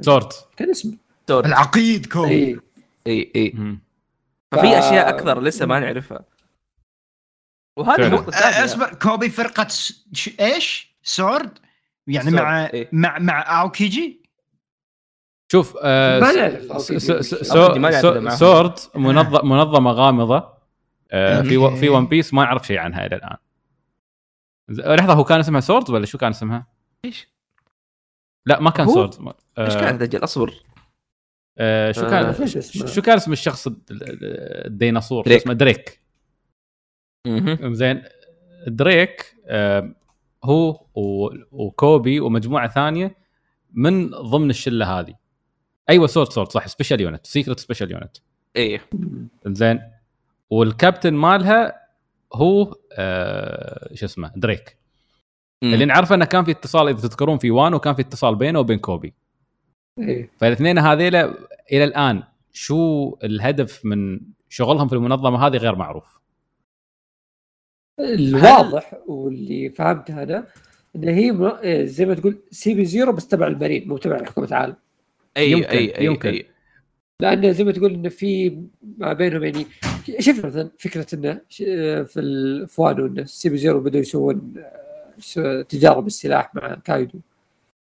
Sword كان اسمه دور. العقيد كوبي اي إي إي مم. ففي ف- أشياء أكثر لسه ما نعرفها أه، الثانية أصبر كوبي فرقة. ش... إيش؟ Sword؟ يعني Sword، مع إيه. مع مع أوكيجي؟ شوف آه. Sword منظم منظمة غامضة آه في و-. في One Piece ما نعرف شيء عنها إلى الآن لحظة هو كان اسمها Sword ولا شو كان اسمها؟ إيش؟ لا ما كان؟ Sword إيش آه كان دجل أصبر آه شو كان؟ شو كان اسم الشخص الد- ال- الديناصور دريك. اسمه دريك. زين دريك آه هو وكوبي ومجموعة ثانية من ضمن الشلة هذه أيوه Sword Sword صح. special unit secret special unit إيه. زين والكابتن مالها هو آه شو اسمه دريك. مم. اللي نعرفه إنه كان في اتصال إذا تذكرون في وانو كان في اتصال بينه وبين كوبي. إيه. فالاثنين هذيلا إلى الآن شو الهدف من شغلهم في المنظمة هذه غير معروف. الواضح واللي فهمته أنا ان هي إيه، زي ما تقول CP zero بس تبع ال marine مو تبع حكومه العالم. أي يمكن- أي أي يمكن. أي. لأن زي ما تقول انه في ما بينهم يعني شوف مثلا فكرة إنه ش- في الفوانو انه CP zero بدوا يسوون آه، تجارب السلاح مع كايدو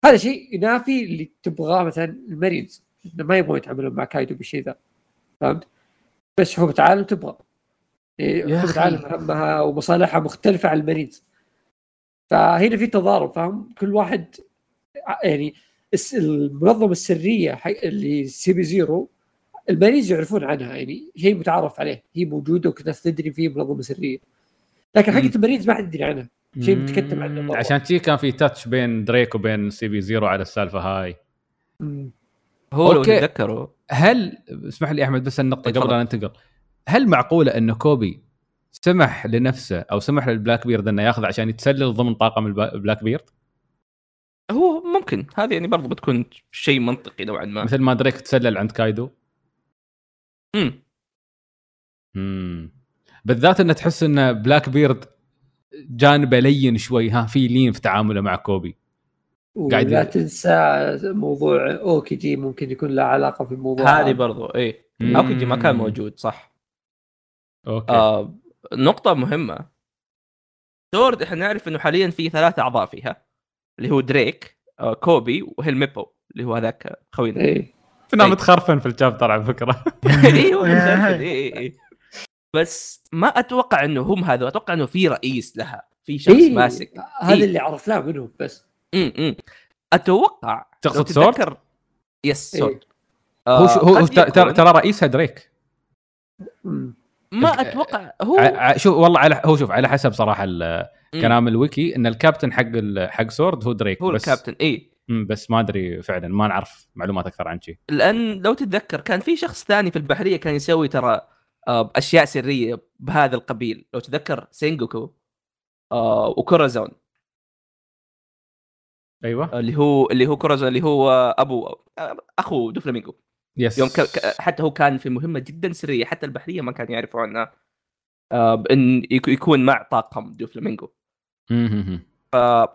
هذا شيء ينافي اللي تبغاه مثلا المارينز إنه ما يبغون يتعاملون مع كايدو بالشيء ذا فهمت؟ بس حكومه العالم تبغى حكومه أخي. العالم همها ومصالحها مختلفة عن المارينز فهنا في تضارب فاهم كل واحد ع- يعني المنظمة السرية اللي CP zero المارينز يعرفون عنها يعني شيء متعارف عليه هي موجودة وكناس تدري فيه منظمه سرية لكن حقت مم. المارينز ما حد يدري عنها شيء متكتب عنه. عشان شي كان في touch بين دريك وبين CP zero على السالفة هاي مم. هو لو okay. تتذكروا هل اسمح لي أحمد بس النقطة اتفضل. قبل لا ننتقل هل معقولة انه كوبي سمح لنفسه أو سمح لل Blackbeard إنه ياخذ عشان يتسلل ضمن طاقم الب- ال Blackbeard هو ممكن. هذه يعني برضو بتكون شيء منطقي نوعا ما. مثل ما دريك تسلل عند كايدو. مم. امم بالذات إنه تحس إن Blackbeard جانبه لين شوي. ها في لين في تعامله مع كوبي. قاعد ولا ي- تنسى موضوع أوكيجي ممكن يكون له علاقة في الموضوع. هذه. برضو اي مم. okay ما كان موجود صح. okay. آه نقطة مهمة. Sword إحنا نعرف إنه حاليا في ثلاث أعضاء فيها. اللي هو دريك آه كوبي وهيل ميبو اللي هو هذاك خوينا أنا أي. متخرفن في ال chapter على فكرة اي هو مسلسل اي اي اي بس ما أتوقع إنه هم هذا أتوقع إنه في رئيس لها في شخص إيه، ماسك هذا إيه. اللي عرفناه منهم بس امم أتوقع تقصد Sword؟ yes إيه. Sword هو شو هو هو ترى ترى رئيسها دريك. ما أتوقع هو شوف والله على هو شوف على حسب صراحة. كلام الويكي إن الكابتن حق حق Sword هو دريك هو بس الكابتن اي بس ما أدري فعلا ما نعرف معلومات أكثر عن شيء لأن لو تتذكر كان في شخص ثاني في البحرية كان يسوي ترى آه، أشياء سرية بهذا القبيل. لو تتذكر سينجوكو آه، وكورازون أيوه. اللي هو اللي هو كورازون اللي هو أبو آه، أخو دوفلامينجو yes يوم ك... حتى هو كان في مهمة جدا سرية حتى البحرية ما كانوا يعرفوا عنها بإن يك- يكون مع طاقم دوفلامينجو مم.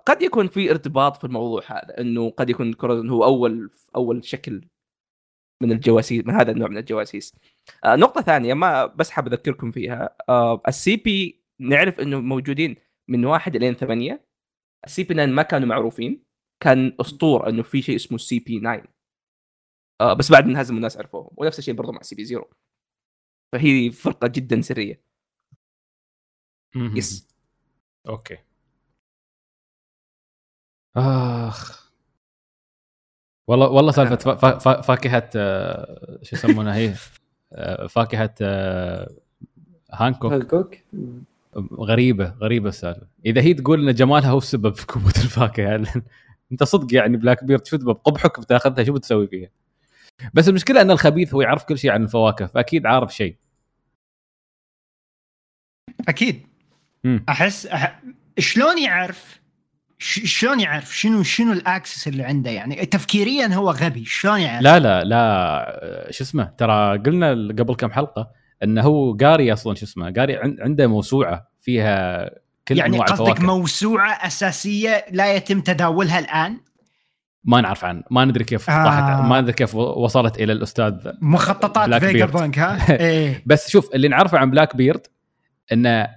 قد يكون في ارتباط في الموضوع هذا إنه قد يكون كورازون هو أول أول شكل من الجواسيس من هذا النوع من الجواسيس. آه نقطة ثانية ما بس حاب أذكركم فيها. آه ال CP نعرف إنه موجودين من واحد الين ثمانية. ال CP 9 ما كانوا معروفين. كان اسطور إنه في شيء اسمه CP 9 آه بس بعد انهزموا الناس عرفوهم. ونفس الشيء برضو مع CP 0 فهي فرقة جدا سرية. yes okay. آخ. والله والله سالفة فا- فا- فا- فاكهة آه، شو يسمونها هي؟ آه، فاكهة آه، هانكوك. هانكوك. غريبة غريبة السالفة. إذا هي تقول إن جمالها هو السبب في قوة الفاكهة أنت صدق يعني Blackbeard شو بقبحك بتاخذها شو بتسوي فيها؟ بس المشكلة إن الخبيث هو يعرف كل شيء عن الفواكه فأكيد عارف شيء. أكيد. مم. أحس أح... شلون يعرف. شلون يعرف؟ شنو شنو ال access اللي عنده يعني؟ تفكيريا هو غبي شلون يعرف؟ لا لا لا شو اسمه؟ ترى قلنا قبل كم حلقة إنه هو قاري أصلا شو اسمه؟ قاري عن- عنده موسوعة فيها كل يعني قصدك الفواكه. موسوعة أساسية لا يتم تداولها الآن؟ ما نعرف عن ما ندري كيف آه. طاحت ما ندري كيف وصلت إلى الأستاذ مخططات فيجا بيرد. بانك ها؟ إيه. بس شوف اللي نعرفه عن بلاك بيرد إنه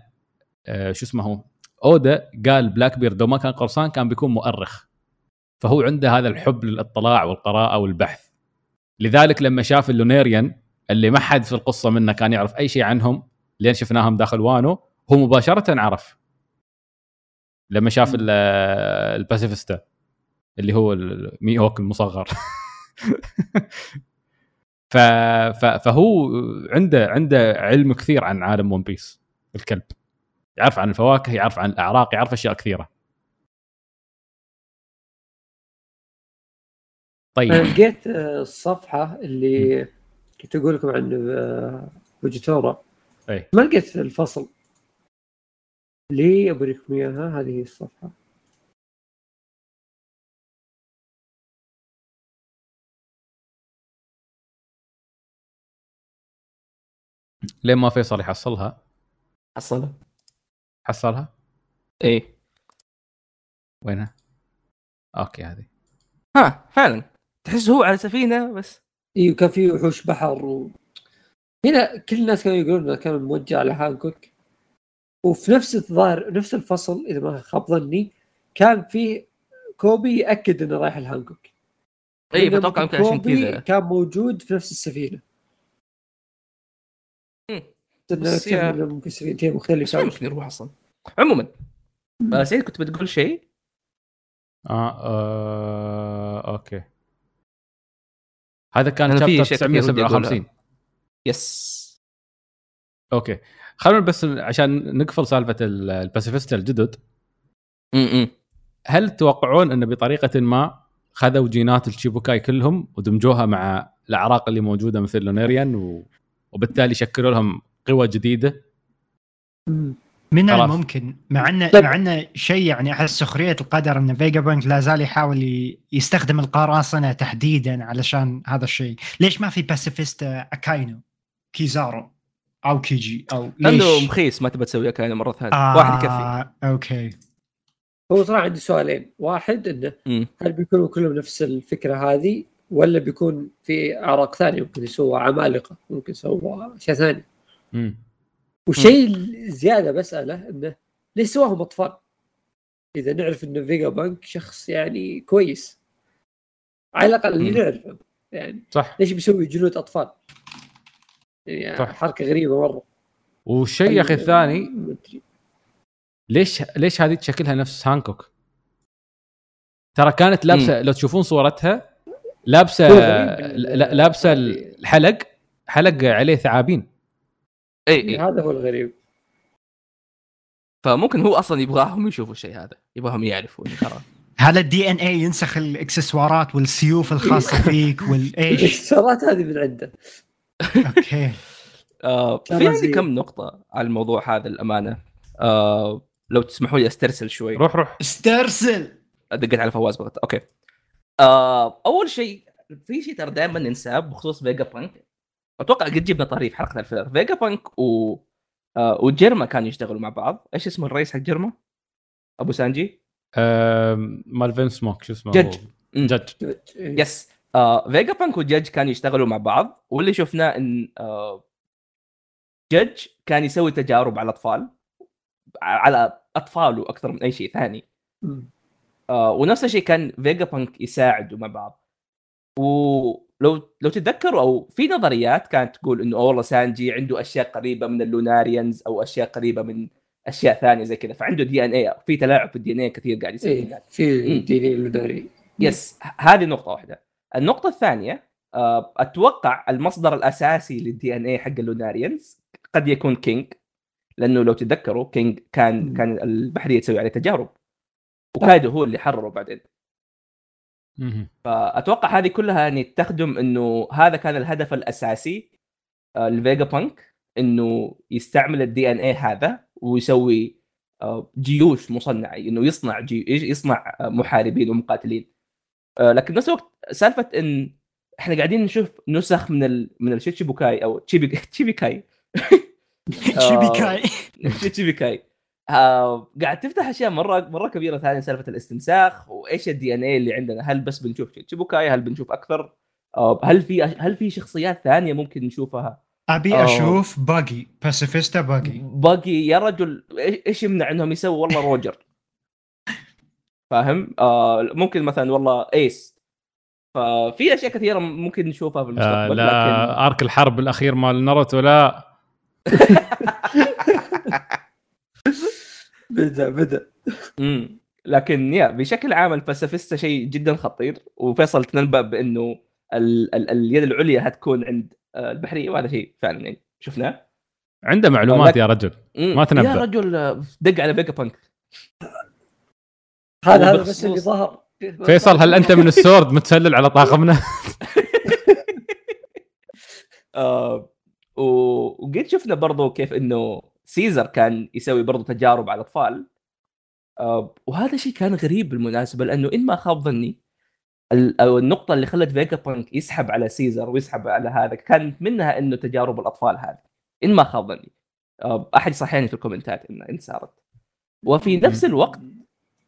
آه، شو اسمه هو؟ أودا قال بلاك بيرد لو ما كان قرصان كان بيكون مؤرخ. فهو عنده هذا الحب للاطلاع والقراءة والبحث. لذلك لما شاف اللونيريان اللي ما حد في القصة منه كان يعرف أي شيء عنهم لين شفناهم داخل وانو هو مباشرة عرف. لما شاف ال- الباسيفيستا اللي هو المي هوك المصغر. ف... فهو عنده عنده علم كثير عن عالم ون بيس الكلب. يعرف عن الفواكه يعرف عن الأعراق يعرف أشياء كثيرة. أنا طيب لقيت آه، الصفحة اللي كنت أقول لكم عن آه، فوجيتورا. أي. ما لقيت الفصل. ليه اوريكم إياها هذه هي الصفحة. لين ما فيصل يحصلها؟ حصلها. حصلها؟ إيه. وينها؟ أوكي هذه. ها فعلا. تحس هو على سفينة بس. أيوه كان في وحوش بحر و... هنا كل الناس كانوا يقولون إنه كان موجه على هانكوك. وفي نفس الظاهر نفس الفصل إذا ما خاب ظني كان في كوبي يأكد إنه رايح لهانكوك. اي بتوقع يمكن عشان كذا. كان موجود في نفس السفينة. ممكن سفينتين بس مختلفه ممكن يروح أصلا. عموما آه، سعيد كنت بتقول شيء؟ آه, آه okay. هذا كان chapter أشياء كثير ودي 957 yes okay. خلونا بس عشان نقفل سالفة ال- الباسيفيستا الجدد. امم هل تتوقعون انه بطريقة ما خذوا جينات الشيبوكاي كلهم ودمجوها مع الأعراق اللي موجودة مثل لونيريان و... وبالتالي شكلوا لهم قوى جديدة. من خلاص. الممكن مع انه طيب. مع انه شيء يعني أحس سخرية القدر إن فيجا بانك لا زال يحاول يستخدم القراصنه تحديدا علشان هذا الشيء، ليش ما في باسيفيستا أكاينو كيزارو أو كيجي أو ليش؟ عنده مخيس ما تبى تسويها كان مرة ثانية آه واحد يكفي okay هو صراحة عندي سؤالين واحد إنه. هل بيكونوا كلهم نفس الفكرة هذه ولا بيكون في أعراق ثانية ممكن يسووا عمالقة ممكن يسووا اشياء ثانية. والشيء الزياده بسأله إنه ليش سواهم أطفال؟ إذا نعرف إنه فيجا بانك شخص يعني كويس على الأقل اللي. نعرفه يعني صح ليش بيسوي جنود أطفال؟ يعني صح. حركة غريبة مرة والشيء يا أخي الثاني. ليش ليش هذه شكلها نفس هانكوك؟ ترى كانت لابسة لو تشوفون صورتها لابسة لابسة الحلق حلق عليه ثعابين اي اي هذا هو الغريب. فممكن هو أصلا يبغاهم يشوفوا الشيء هذا يبغاهم يعرفوا ترى. هل ال DNA ينسخ الإكسسوارات والسيوف الخاصة فيك والايش؟ الإكسسوارات هذه من عنده. okay. آه في عندي كم نقطة على الموضوع هذا الأمانة؟ آه لو تسمحوا لي أسترسل شوي. روح روح. استرسل! دقيت على فواز بغت. okay. آه أول شيء في شيء ترى دائما ننساه بخصوص فيجا بانك أتوقع قد جبنا طريف حلقة ال filler. فيجا بانك و آه وجيرما كانوا يشتغلوا مع بعض. إيش اسمه الرئيس حق جيرما أبو سانجي؟ آم، مال فين سموك شو اسمه؟ مم. جج yes آه فيجا بانك وجج كانوا يشتغلوا مع بعض. واللي شفناه إن آه جج كان يسوي تجارب على الأطفال. على اطفاله أكثر من أي شيء ثاني. آه ونفس الشيء كان فيجا بانك يساعدوا مع بعض. ولو لو تتذكروا أو في نظريات كانت تقول إنه والله سانجي عنده أشياء قريبة من اللوناريانز أو أشياء قريبة من أشياء ثانية زي كذا فعنده DNA في تلاعب في ال DNA كثير قاعد يصير إيه في مم. ديني اللوناري yes ه- هذه نقطة واحدة. النقطة الثانية آه، أتوقع المصدر الأساسي لل DNA حق اللوناريانز قد يكون كينج لأنه لو تتذكروا كينج كان. كان البحرية تسوي عليه تجارب وكايدو هو اللي حرره بعدين. فأتوقع هذه كلها يعني تخدم إنه هذا كان الهدف الأساسي آه، لفيجا بانك إنه يستعمل ال DNA هذا ويسوي آه، جيوش مصنعه إنه يصنع جي يصنع آه، محاربين ومقاتلين. لكن نفس الوقت سالفة إن إحنا قاعدين نشوف نسخ من ال... من الشيتشيبوكاي أو تشيبي تشيبيكاي. شيبيكاي تشيبيكاي. آه قاعد تفتح أشياء مرة مرة كبيرة ثانية سالفة الاستنساخ وإيش ال DNA اللي عندنا؟ هل بس بنشوف تشيبوكاي؟ هل بنشوف أكثر؟ آه هل في هل في شخصيات ثانية ممكن نشوفها؟ أبي آه. أشوف باجي باسيفيستا باجي. باجي يا رجل إيش- إيش يمنع إنهم يسووا؟ والله روجر. فاهم؟ آه ممكن مثلا والله إيس. ففي أشياء كثيرة ممكن نشوفها في آه المستقبل لا لكن arc الحرب الأخير مال ناروتو لا. بدأ بدأ. امم لكن yeah بشكل عام الباسيفيستا شيء جدا خطير. وفيصل تنبأ بأنه ال ال اليد العليا هتكون عند آه، البحرية وهذا شيء فعلا يعني شفناه. عنده معلومات يا رجل. مم. ما تنبأ. يا رجل دق على فيجا بانك هذا هذا بس اللي ظهر. فيصل هل أنت من السورد متسلل على طاقمنا؟ آه وقد شفنا برضو كيف إنه سيزر كان يسوي برضو تجارب على الأطفال. آه، وهذا شيء كان غريب بالمناسبة لأنه إن ما خاب ظني النقطة اللي خلت فيجا بانك يسحب على سيزر ويسحب على هذا كانت منها إنه تجارب الأطفال هذه. إن ما خاب ظني. آه، أحد يصححني في الكومنتات إن إن صارت وفي نفس الوقت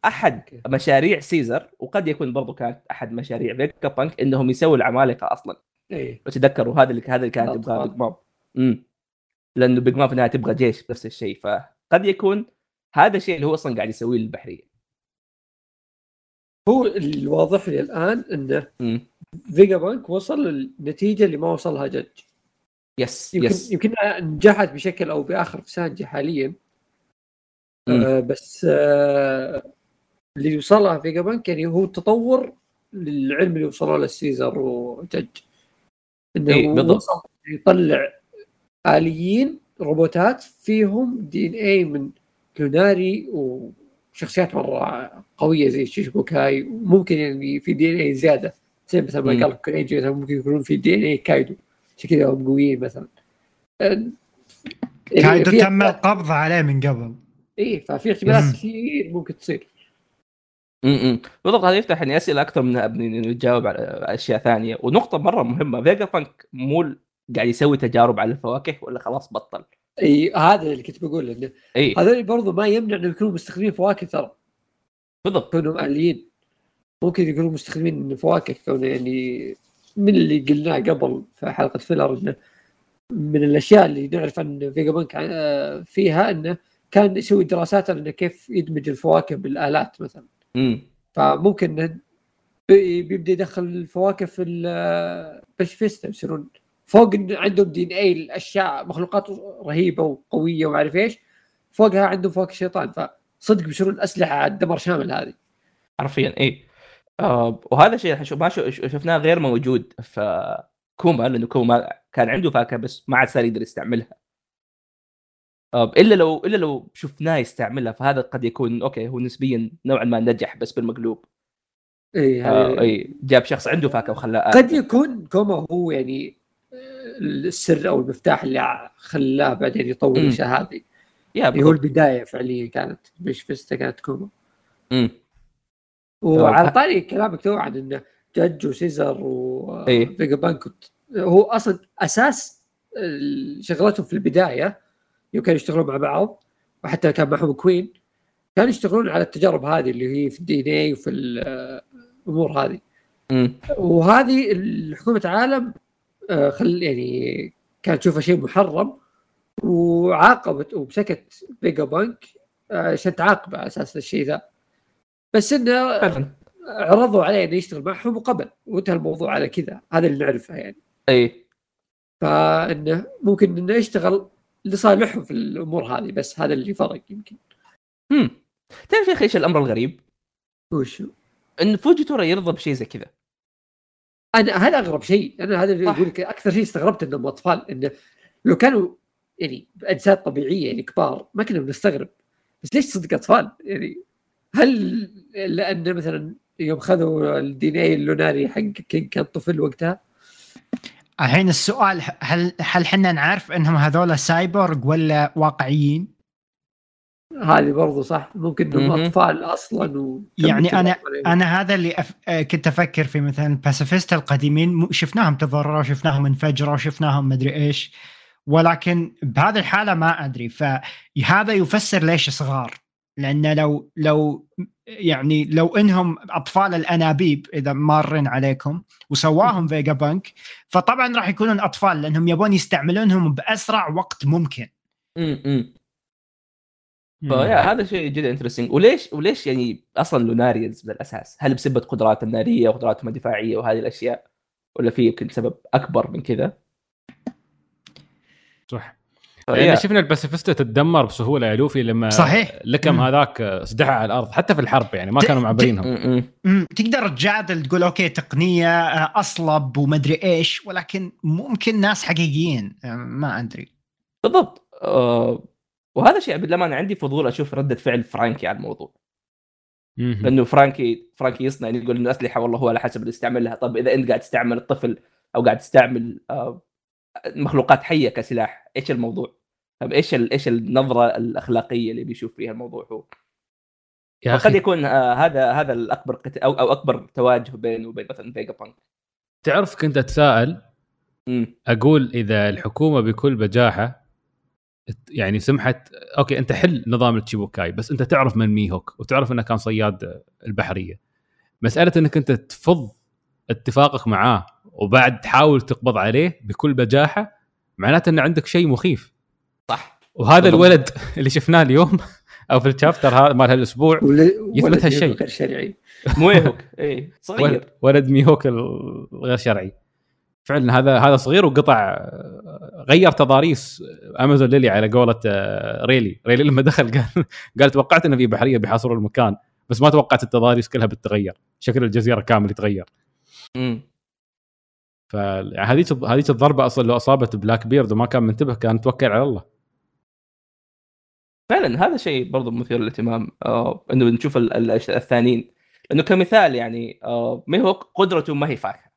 أحد مشاريع سيزر وقد يكون برضو كانت أحد مشاريع فيجا بانك إنهم يسووا العمالقة أصلا. إيه. لو تتذكروا هذا اللي هذا اللي كانت تبغاه. بيج مام لأنه بيج مام في النهايه تبغى جيش نفس الشيء فقد يكون هذا الشيء اللي هو أصلا قاعد يسويه للبحرية. هو الواضح لي الآن انه فيجا بانك وصل للنتيجة اللي ما وصلها جدج يس يمكن يس يمكن نجحت بشكل أو بآخر في سانجي حاليا. مم. آه بس آه اللي وصلها فيجا بانك يعني هو تطور للعلم اللي وصلوا له السيزر وجدج إنه إيه، بالضبط. وصل يطلع آليين روبوتات فيهم DNA من لوناري وشخصيات مرة قوية زي شيتشيبوكاي وممكن يعني في DNA زيادة زي مثلا ما. قال ممكن يكونون في DNA كايدو. عشان كذا هم قويين مثلا. يعني كايدو تم القبض عليه من قبل. إيه ففي احتمالات. كثير ممكن تصير. امم بالضبط هذا يفتح يعني أسئلة أكثر من انه يجاوب على أشياء ثانية. ونقطة مرة مهمة فيجا بانك مو قاعد يسوي تجارب على الفواكه ولا خلاص بطل؟ إي هذا اللي كنت بقول إنه إي. هذول برضو ما يمنع انه يكونوا مستخدمين فواكه ترى. بالضبط. يكونوا آليين ممكن يكونوا مستخدمين فواكه كونه يعني من اللي قلناه قبل في حلقة filler إنه من الأشياء اللي نعرف عن فيجا بانك آه، فيها إنه كان يسوي دراسات على إنه كيف يدمج الفواكه بالآلات مثلا. امم فممكن بيبدأ يدخل الفواكه في الباسيفيستا يصيرون فوق عندهم DNA الأشياء مخلوقات رهيبة وقوية وما اعرف إيش. فوقها عندهم فواكه شيطان فصدق بيصيرون أسلحة على الدمار الشامل هذه. حرفيا اي آه وهذا شيء حشو- ما شفناه غير موجود في كوما لأنه كوما كان عنده فاكهة بس ما عاد صار يقدر يستعملها. آه إلا لو إلا لو شفناه يستعملها فهذا قد يكون okay هو نسبيا نوعا ما نجح بس بالمقلوب. اي آه اي جاب شخص عنده فاكهة وخلاه قد يكون كوما هو يعني السر أو المفتاح اللي خلاه بعدين يطور. الاشياء هذه يا اللي هو. البداية فعليا كانت باسيفيستا كانت كوما. وعلى. طاري كلامك تو عن انه جدج وسيزر إيه. وفيجا بانك وت- هو أصلا أساس شغلتهم في البداية يوم كانوا يشتغلون مع بعض وحتى كان معهم كوين كانوا يشتغلون على التجارب هذه اللي هي في ال DNA وفي ال- الأمور هذه مم. وهذه حكومه العالم خل يعني كانت تشوفها شيء محرم وعاقبت ومسكت فيجا بانك آه، عشان تعاقبه على أساس الشيء ذا. بس إنه عرضوا عليه إنه يشتغل معهم وقبل وانتهى الموضوع على كذا. هذا اللي نعرفه يعني. إي. فإنه ممكن إنه يشتغل لصالحهم في الأمور هذه بس هذا اللي فرق يمكن. مم. تعرف يا أخي إيش الأمر الغريب؟ وش إن فوجيتورا يرضى بشيء زي كذا. أنا هذا أغرب شيء أنا هذا. أقول لك أكثر شيء استغربت انهم اطفال إنه لو كانوا يعني بأجساد طبيعية يعني كبار ما كنا بنستغرب بس ليش صدق أطفال يعني هل لأن مثلا يوم خذوا ال DNA اللوناري حق كينج كان طفل وقتها الحين السؤال هل هل حنا نعرف إنهم هذول سايبورغ ولا واقعيين؟ هذه برضو صح. ممكن إنهم. أطفال أصلا و يعني أنا- عليهم. أنا هذا اللي أف... آه، كنت أفكر في مثلا باسيفيستا القديمين. شفناهم تضرروا شفناهم انفجروا شفناهم مدري إيش. ولكن بهذه الحالة ما أدري. فهذا يفسر ليش صغار. لأن لو لو يعني لو إنهم أطفال الأنابيب إذا مارين عليكم وسواهم فيجا بانك فطبعا راح يكونون أطفال لأنهم يبون يستعملونهم بأسرع وقت ممكن. امم فيا هذا شيء جدا interesting وليش وليش يعني أصلا Lunarians بالأساس؟ هل بسبب قدراتهم النارية وقدراتهم الدفاعية وهذه الأشياء؟ ولا في يمكن سبب أكبر من كذا؟ صح. يعني شفنا الباسيفيستا تتدمر بسهولة يا لوفي لما صحيح. لكم. هذاك سدحها على الأرض حتى في الحرب يعني ما ت- كانوا معبرينهم تقدر تجادل تقول okay تقنية آه، أصلب ومدري إيش ولكن ممكن ناس حقيقيين آه، ما أدري بالضبط آه وهذا شيء بالامانه عندي فضول أشوف ردة فعل فرانكي على الموضوع. لأنه فرانكي فرانكي يصنع يعني يقول إنه أسلحة والله هو على حسب اللي يستعملها. طب إذا أنت قاعد تستعمل الطفل أو قاعد تستعمل آه مخلوقات حية كسلاح إيش الموضوع؟ طيب إيش إيش النظرة الأخلاقية اللي بيشوف فيها الموضوع هو؟ yeah وقد أخي يكون آه هذا هذا الأكبر قت... أو أو أكبر تواجه بينه وبين مثلا فيجا بانك. تعرف كنت أتساءل؟ أقول إذا الحكومة بكل بجاحة يعني سمحت okay أنت حل نظام الشيتشيبوكاي بس أنت تعرف من ميهوك وتعرف إنه كان صياد البحرية. مسألة إنك أنت تفض اتفاقك معاه وبعد تحاول تقبض عليه بكل بجاحة معناته إن عندك شيء مخيف. صح. وهذا بالضبط. الولد اللي شفناه اليوم أو في ال chapter هذا مال هالأسبوع يثبت ولد هالشيء. غير شرعي ميهوك اي صغير. ولد, ولد ميهوك الغير شرعي. فعلا هذا هذا صغير وقطع غير تضاريس امازون ليلي على قولة آه، ريلي. ريلي لما دخل قال قال توقعت إنه في بحرية بيحاصروا المكان بس ما توقعت التضاريس كلها بتتغير. شكل الجزيرة كامل يتغير. امم فهذيك هذيك الضربة أصلا لو أصابت بلاك بيرد وما كان منتبه كان توكل على الله. فعلا هذا شيء برضو مثير للاهتمام آه إنه نشوف ال- ال- الثانيين. انه كمثال يعني آه ميهوك قدرته ما هي فاكهة؟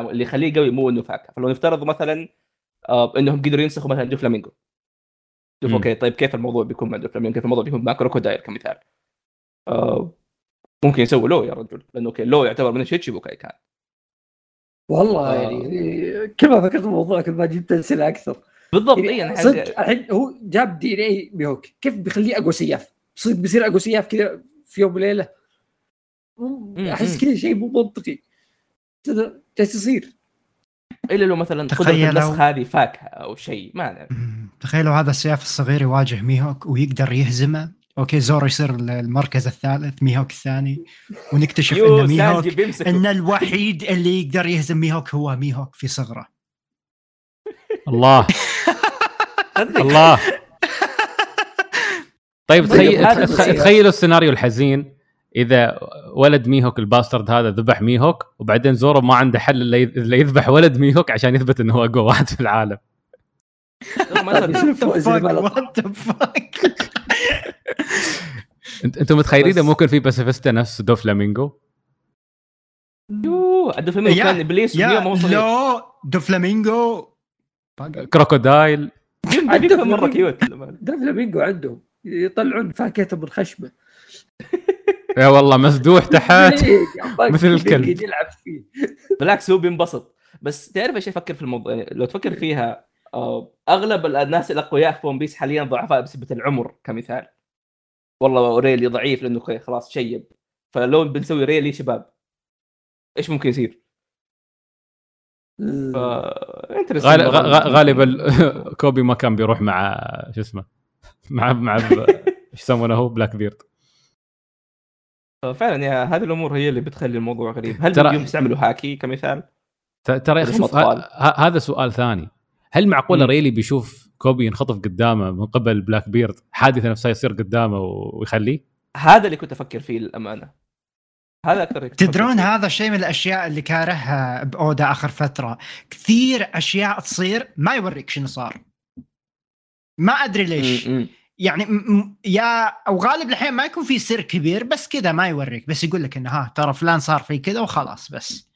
اللي يخليه قوي مو إنه فاكهه فلو نفترض مثلا آه إنهم قدروا ينسخوا مثلا دوفلامينجو شوف. okay طيب كيف الموضوع بيكون مع دوفلامينجو كيف الموضوع بيكون مع كروكودايل كمثال؟ آه ممكن يسوي لو يا رجل. لأنه okay لو يعتبر من الشيتشيبوكاي كان. والله آه. يعني كل ما فكرت الموضوع كل ما جبت اسئله أكثر. بالضبط يعني اي أنا صدق الحين هو جاب DNA ميهوك كيف بيخليه أقوى سياف؟ صدق بيصير أقوى سياف كذا في يوم وليلة؟ أحس. كذا شيء مو منطقي. جالس يصير؟ إلا لو مثلا قدره تخيلوا- النسخ هذه فاكهة أو شيء ما نعرف مم. تخيلوا هذا السياف الصغير يواجه ميهوك ويقدر يهزمه. okay زورو يصير المركز الثالث ميهوك الثاني ونكتشف إن ميهوك إن الوحيد اللي يقدر يهزم ميهوك هو ميهوك في صغره. الله. الله. طيب طيب، تخيل. تخيلوا السيناريو الحزين. إذا ولد ميهوك ال bastard هذا ذبح ميهوك وبعدين زورو ما عنده حل إلا يذ- إلا يذبح ولد ميهوك عشان يثبت إنه هو اقوى واحد في العالم. أنتم متخيلين ممكن في باسيفيستا نفس دو فلامينجو يو الدوفلامينجو يا- كان إبليس ما هو صغير. لو دو فلامينجو كروكودايل. مرة كيوت ده فلامينجو عندهم يطلعون فاكهته من خشمه يا والله مسدوح تحت. مثل الكلب. يلعب فيه. بالعكس هو بينبسط. بس تعرف إيش أفكر في الموضوع؟ يعني لو تفكر فيها آه، أغلب الناس الاقوياء في ون بيس حاليا ضعفاء بسبب العمر كمثال. والله ريلي ضعيف لأنه خلاص شيب. فلو بنسوي ريلي شباب إيش ممكن يصير؟ ف... غالبا كوبي ما كان بيروح مع شو اسمه مع مع إيش يسمونه هو؟ بلاك بيرد فعلا yeah هذه الأمور هي اللي بتخلي الموضوع غريب هل ترى- يستعملوا هاكي كمثال؟ ترى يا شوف ه- أطفال. ه- هذا سؤال ثاني هل معقوله مم. ريلي بيشوف كوبي ينخطف قدامه من قبل بلاك بيرد حادثة نفسها يصير قدامه ويخليه هذا اللي كنت أفكر فيه للأمانة هذا أكثر تدرون. هذا الشيء من الأشياء اللي كارهها بأودا آخر فترة كثير أشياء تصير ما يوريك شنو صار ما أدري ليش م- م. يعني يا أو غالب الحين ما يكون في سر كبير بس كذا ما يوريك. بس يقول لك إنه ها ترى فلان صار في كذا وخلاص بس.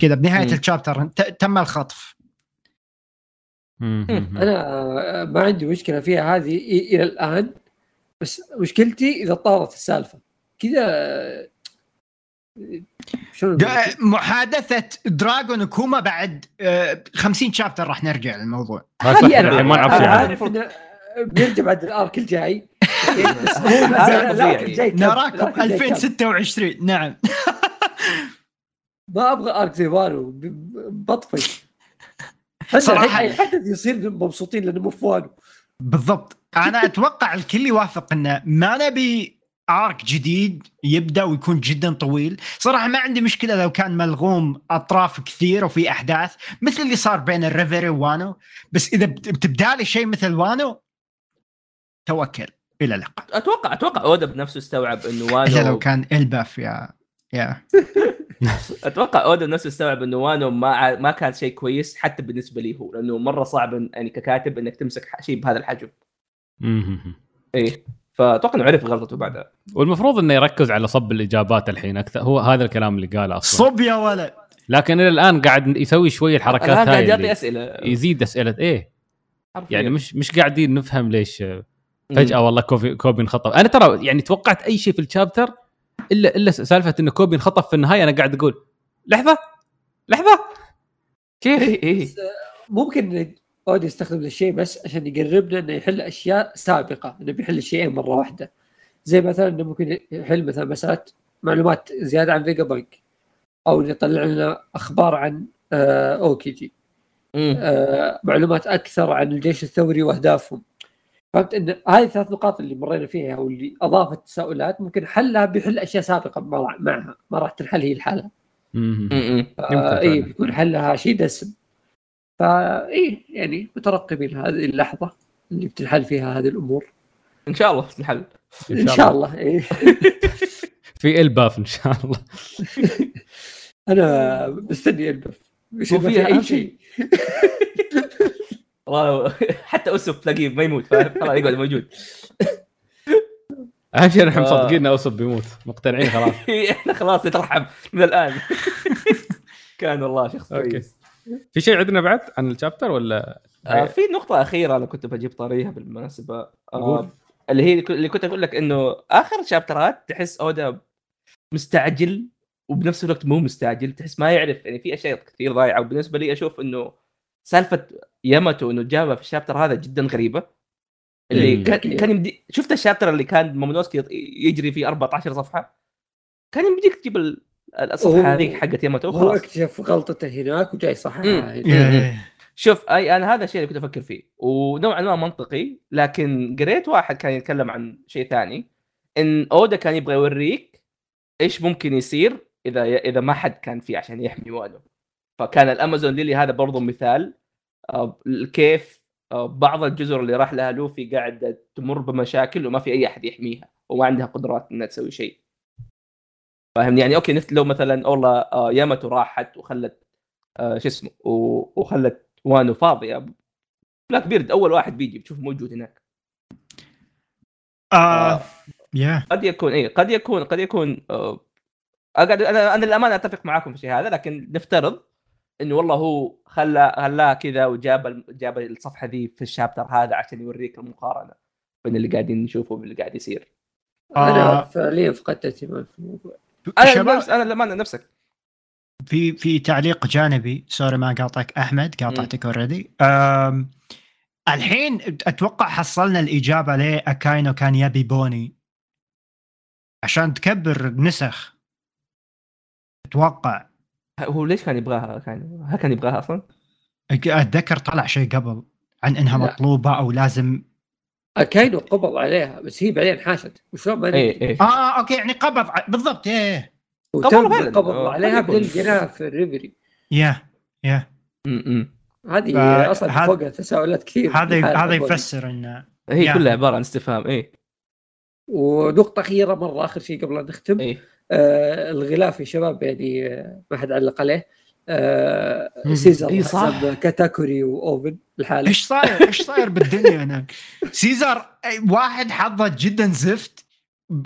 كذا بنهاية. الشابتر تم الخطف. أنا ما عندي مشكلة فيها هذه إلى الآن. بس مشكلتي إذا طارت السالفة. كذا شلون د- محادثة دراغون وكوما بعد آه، 50 شابتر راح نرجع للموضوع. هذه أنا الحين ما نعرف بنرجع بعد الارك الجاي بس هو. الارك الجاي كم؟ نراكم الأرك الجاي كم؟ 2026 نعم. ما أبغى ارك زي وانو ب- ب- بطفش حتى صراحة- الحين أي حدث يصير مبسوطين لأنه مو في وانو بالضبط. أنا أتوقع الكل يوافق إنه ما نبي آرك جديد يبدأ ويكون جدا طويل. صراحة ما عندي مشكلة لو كان ملغوم أطراف كثير وفي أحداث مثل اللي صار بين الريفري ووانو. بس إذا بت- بتبدأ لي شيء مثل وانو توكل إلى اللقاء. أتوقع أتوقع اودا بنفسه استوعب إنه الا لو وانو كان إلباف yeah yeah. أتوقع اودا بنفسه استوعب إنه وانو ما ما كان شيء كويس حتى بالنسبة لي هو لأنه مرة صعب يعني ككاتب إنك تمسك شيء بهذا الحجم. إيه. فأتوقع إنه عرف غلطته بعدها. والمفروض إنه يركز على صب الإجابات الحين أكثر. هو هذا الكلام اللي قاله أصلا. صب يا ولد. لكن إلى الآن قاعد يسوي شوي الحركات الآن قاعد هاي يعطي أسئلة. يزيد أسئلة. إيه. حرفياً. يعني مش مش قاعدين نفهم ليش. فجأة والله كوبي كوبي انخطف. أنا ترى يعني توقعت أي شيء في ال chapter الا إلا سالفة انه كوبي انخطف في النهاية أنا قاعد أقول لحظة لحظة. كيف؟ إيه إيه. ممكن أودا يستخدم الشيء بس عشان يقربنا إنه يحل أشياء سابقة إنه بيحل الشيئين مرة واحدة. زي مثلا إنه ممكن يحل مثلا مسألة معلومات زيادة عن فيجا بانك أو يطلع لنا أخبار عن آه أوكيجي. مم. آه معلومات أكثر عن الجيش الثوري وأهدافهم. فهمت؟ إن هذه الثلاث نقاط اللي مرينا فيها واللي أضافت تساؤلات ممكن حلها بيحل أشياء سابقة مع- معها. ما راح تنحل هي لحالها مم. مم. يمكن آه اي فعلاً. بيكون حلها شيء دسم. فاي يعني مترقبين هذه اللحظة اللي بتنحل فيها هذه الأمور. إن شاء الله تنحل. إن شاء الله إيه. في إلباف إن شاء الله. أنا مستني البف يصير ما وفيها في أهم اي شيء. تلاقيه اسف تلاقيه ما يموت فاهم؟ خلاص يقعد موجود. أهم شيء نحن آه. مصدقين انه اوسب بيموت. مقتنعين خلاص. إحنا خلاص نترحم من الآن. كان والله شخص. كويس. في شيء عندنا بعد عن الشابتر ولا؟ آه في نقطة أخيرة أنا كنت بجيب طاريها بالمناسبة. آه اللي هي اللي كنت أقول لك إنه آخر شابترات تحس أودا مستعجل وبنفس الوقت مو مستعجل تحس ما يعرف يعني في أشياء كثير ضايعة وبالنسبة لي أشوف إنه سالفة ياماتو إنه جابها في الشابتر هذا جدا غريبة اللي مم. كان كان يمدي شفت الشابتر اللي كان مومونوسكي يجري فيه 14 صفحة كان يمديك تجيب ال- هو- الصفحة هذيك حقت ياماتو هو وخلاص اكتشف غلطته هناك وجاي. هنا. إيه. شوف اي أنا هذا الشيء اللي كنت أفكر فيه ونوعا ما منطقي لكن قريت واحد كان يتكلم عن شيء ثاني إن أودا كان يبغى يوريك إيش ممكن يصير اذا إذا ما حد كان فيه عشان يحمي وانو فكان الأمازون ليلي هذا برضو مثال آه، كيف آه، بعض الجزر اللي راح لها لوفي قاعدة تمر بمشاكل وما في أي أحد يحميها وما عندها قدرات إنها تسوي شيء. فاهمني؟ يعني okay مثل لو مثلا والله آه، ياماتو راحت وخلت آه، شو اسمه وخلت وانو فاضيه بلاك بيرد أول واحد بيجي بتشوف موجود هناك. آه يا قد يكون اي قد يكون قد يكون آه، أنا أنا للأمانة أتفق معاكم في الشيء هذا لكن نفترض إنه والله هو خلى خلاها كذا وجاب جاب الصفحة ذي في ال chapter هذا عشان يوريك المقارنة بين اللي قاعدين نشوفه واللي قاعد يصير. أنا آه. فعليا فقدت اهتمام في الموضوع. أنا نفس أنا للأمانة نفسك. في في تعليق جانبي. sorry ما قاطعك. أحمد قاطعتك already الحين أتوقع حصلنا الإجابة ليه أكاينو كان يبي بوني. عشان تكبر نسخ. أتوقع. هو ليش كان يبغاها كان هل كان يبغاها أصلا؟ أتذكر طلع شيء قبل عن إنها لا. مطلوبة أو لازم كاينو قبض عليها بس هي بعدين حاشت وشلون ما اي ندري اي آه أوكي يعني قبض ع- بالضبط فعلاً. القبض آه، عليها. بعدين لقيناها في الريفري يا يا. هذه أصلا هذا- فوقها تساؤلات كثير هذا هذا. يفسر انه هي. كلها عبارة عن استفهام اي ونقطة أخيرة مرة آخر شيء قبل أن نختم اي آه الغلاف يا شباب يعني آه ما حد علق عليه. آه. سيزر إي صح. كاتاكوري وأوفن الحالة إيش صاير؟ إيش صاير بالدنيا هناك؟ سيزر واحد حظه جدا زفت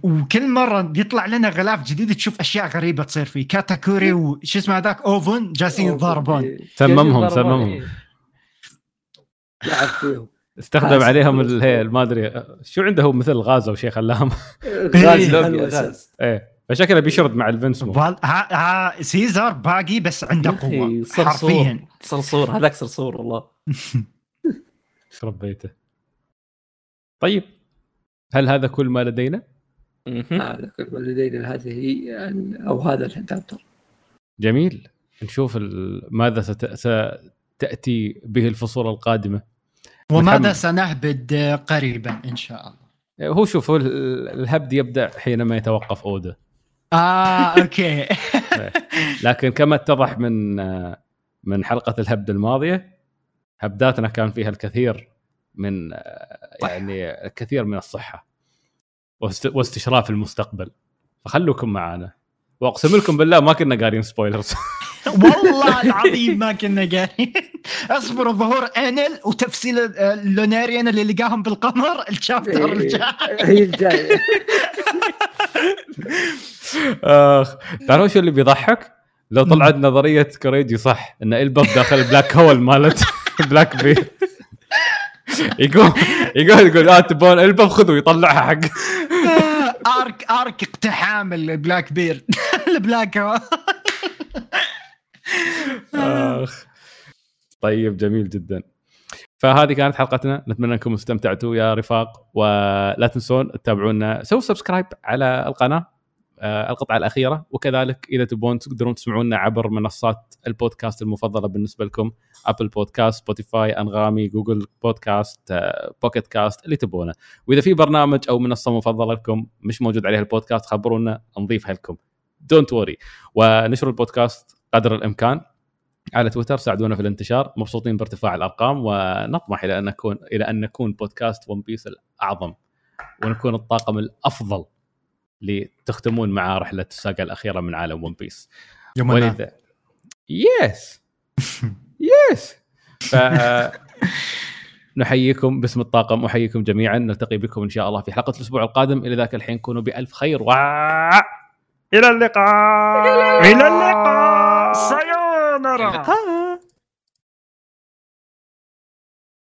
وكل مرة يطلع لنا غلاف جديد تشوف أشياء غريبة تصير فيه. كاتاكوري وش اسمه هذاك أوفن جالسين يتضاربون إيه، سممهم سممهم. إيه. لعب فيهم. استخدم عليهم كل ال- هي ما أدري شو عنده مثل غاز أو شيء خلاهم غاز. غاز. إيه. فشكله بيشرد مع الفنسمو وال- ها ها سيزر باقي بس عنده قوة صرصور. حرفيا. صرصور هذاك صرصور والله. يشرب بيته. طيب هل هذا كل ما لدينا؟ هذا كل ما لدينا. هذه هي ال- أو هذا الشابتر جميل. نشوف ال- ماذا ست... ستأتي به الفصول القادمة. وماذا. سنهبد قريبا إن شاء الله. هو شوف الهبد يبدأ حينما يتوقف اودا آه أوكي. لكن كما اتضح من من حلقة الهبد الماضية هبداتنا كان فيها الكثير من يعني الكثير من الصحة واست- واستشراف المستقبل. فخلوكم معنا. واقسم لكم بالله ما كنا قارين spoilers والله العظيم ما كنا قاعدين اصبروا ظهور انل وتفصيل اللوناريان اللي لقاهم بالقمر ال chapter الجاي. هي الجاية آخ تعرفوا شو اللي بيضحك؟ لو طلعت نظرية كوريجي صح إن إلباب داخل black hole مالت بلاك بيرد يقول يقول يقول آه تبون إلباب خذوا يطلعها حق. arc arc اقتحام البلاك بيرد البلاك. آخ. طيب جميل جدا. فهذه كانت حلقتنا. نتمنى أنكم استمتعتوا يا رفاق. ولا تنسون تتابعونا. سووا subscribe على القناة. القطعة الأخيرة. وكذلك إذا تبون تقدرون تسمعونا عبر منصات البودكاست المفضلة بالنسبة لكم ابل بودكاست سبوتيفاي أنغامي جوجل بودكاست آه، بوكيت كاست اللي تبونه. وإذا في برنامج أو منصة مفضلة لكم مش موجود عليها البودكاست خبرونا نضيفها لكم don't worry ونشر البودكاست قدر الإمكان. على تويتر ساعدونا في الانتشار. مبسوطين بارتفاع الأرقام. ونطمح إلى أن نكون إلى أن نكون بودكاست ون بيس الأعظم. ونكون الطاقم الأفضل. لتختمون مع رحلة الساقة الأخيرة من عالم ون بيس يوم ولذا yes yes ف نحييكم باسم الطاقم أحييكم جميعا. نلتقي بكم إن شاء الله في حلقة الأسبوع القادم. إلى ذاك الحين كونوا بألف خير. و إلى اللقاء. إلى اللقاء. さよなら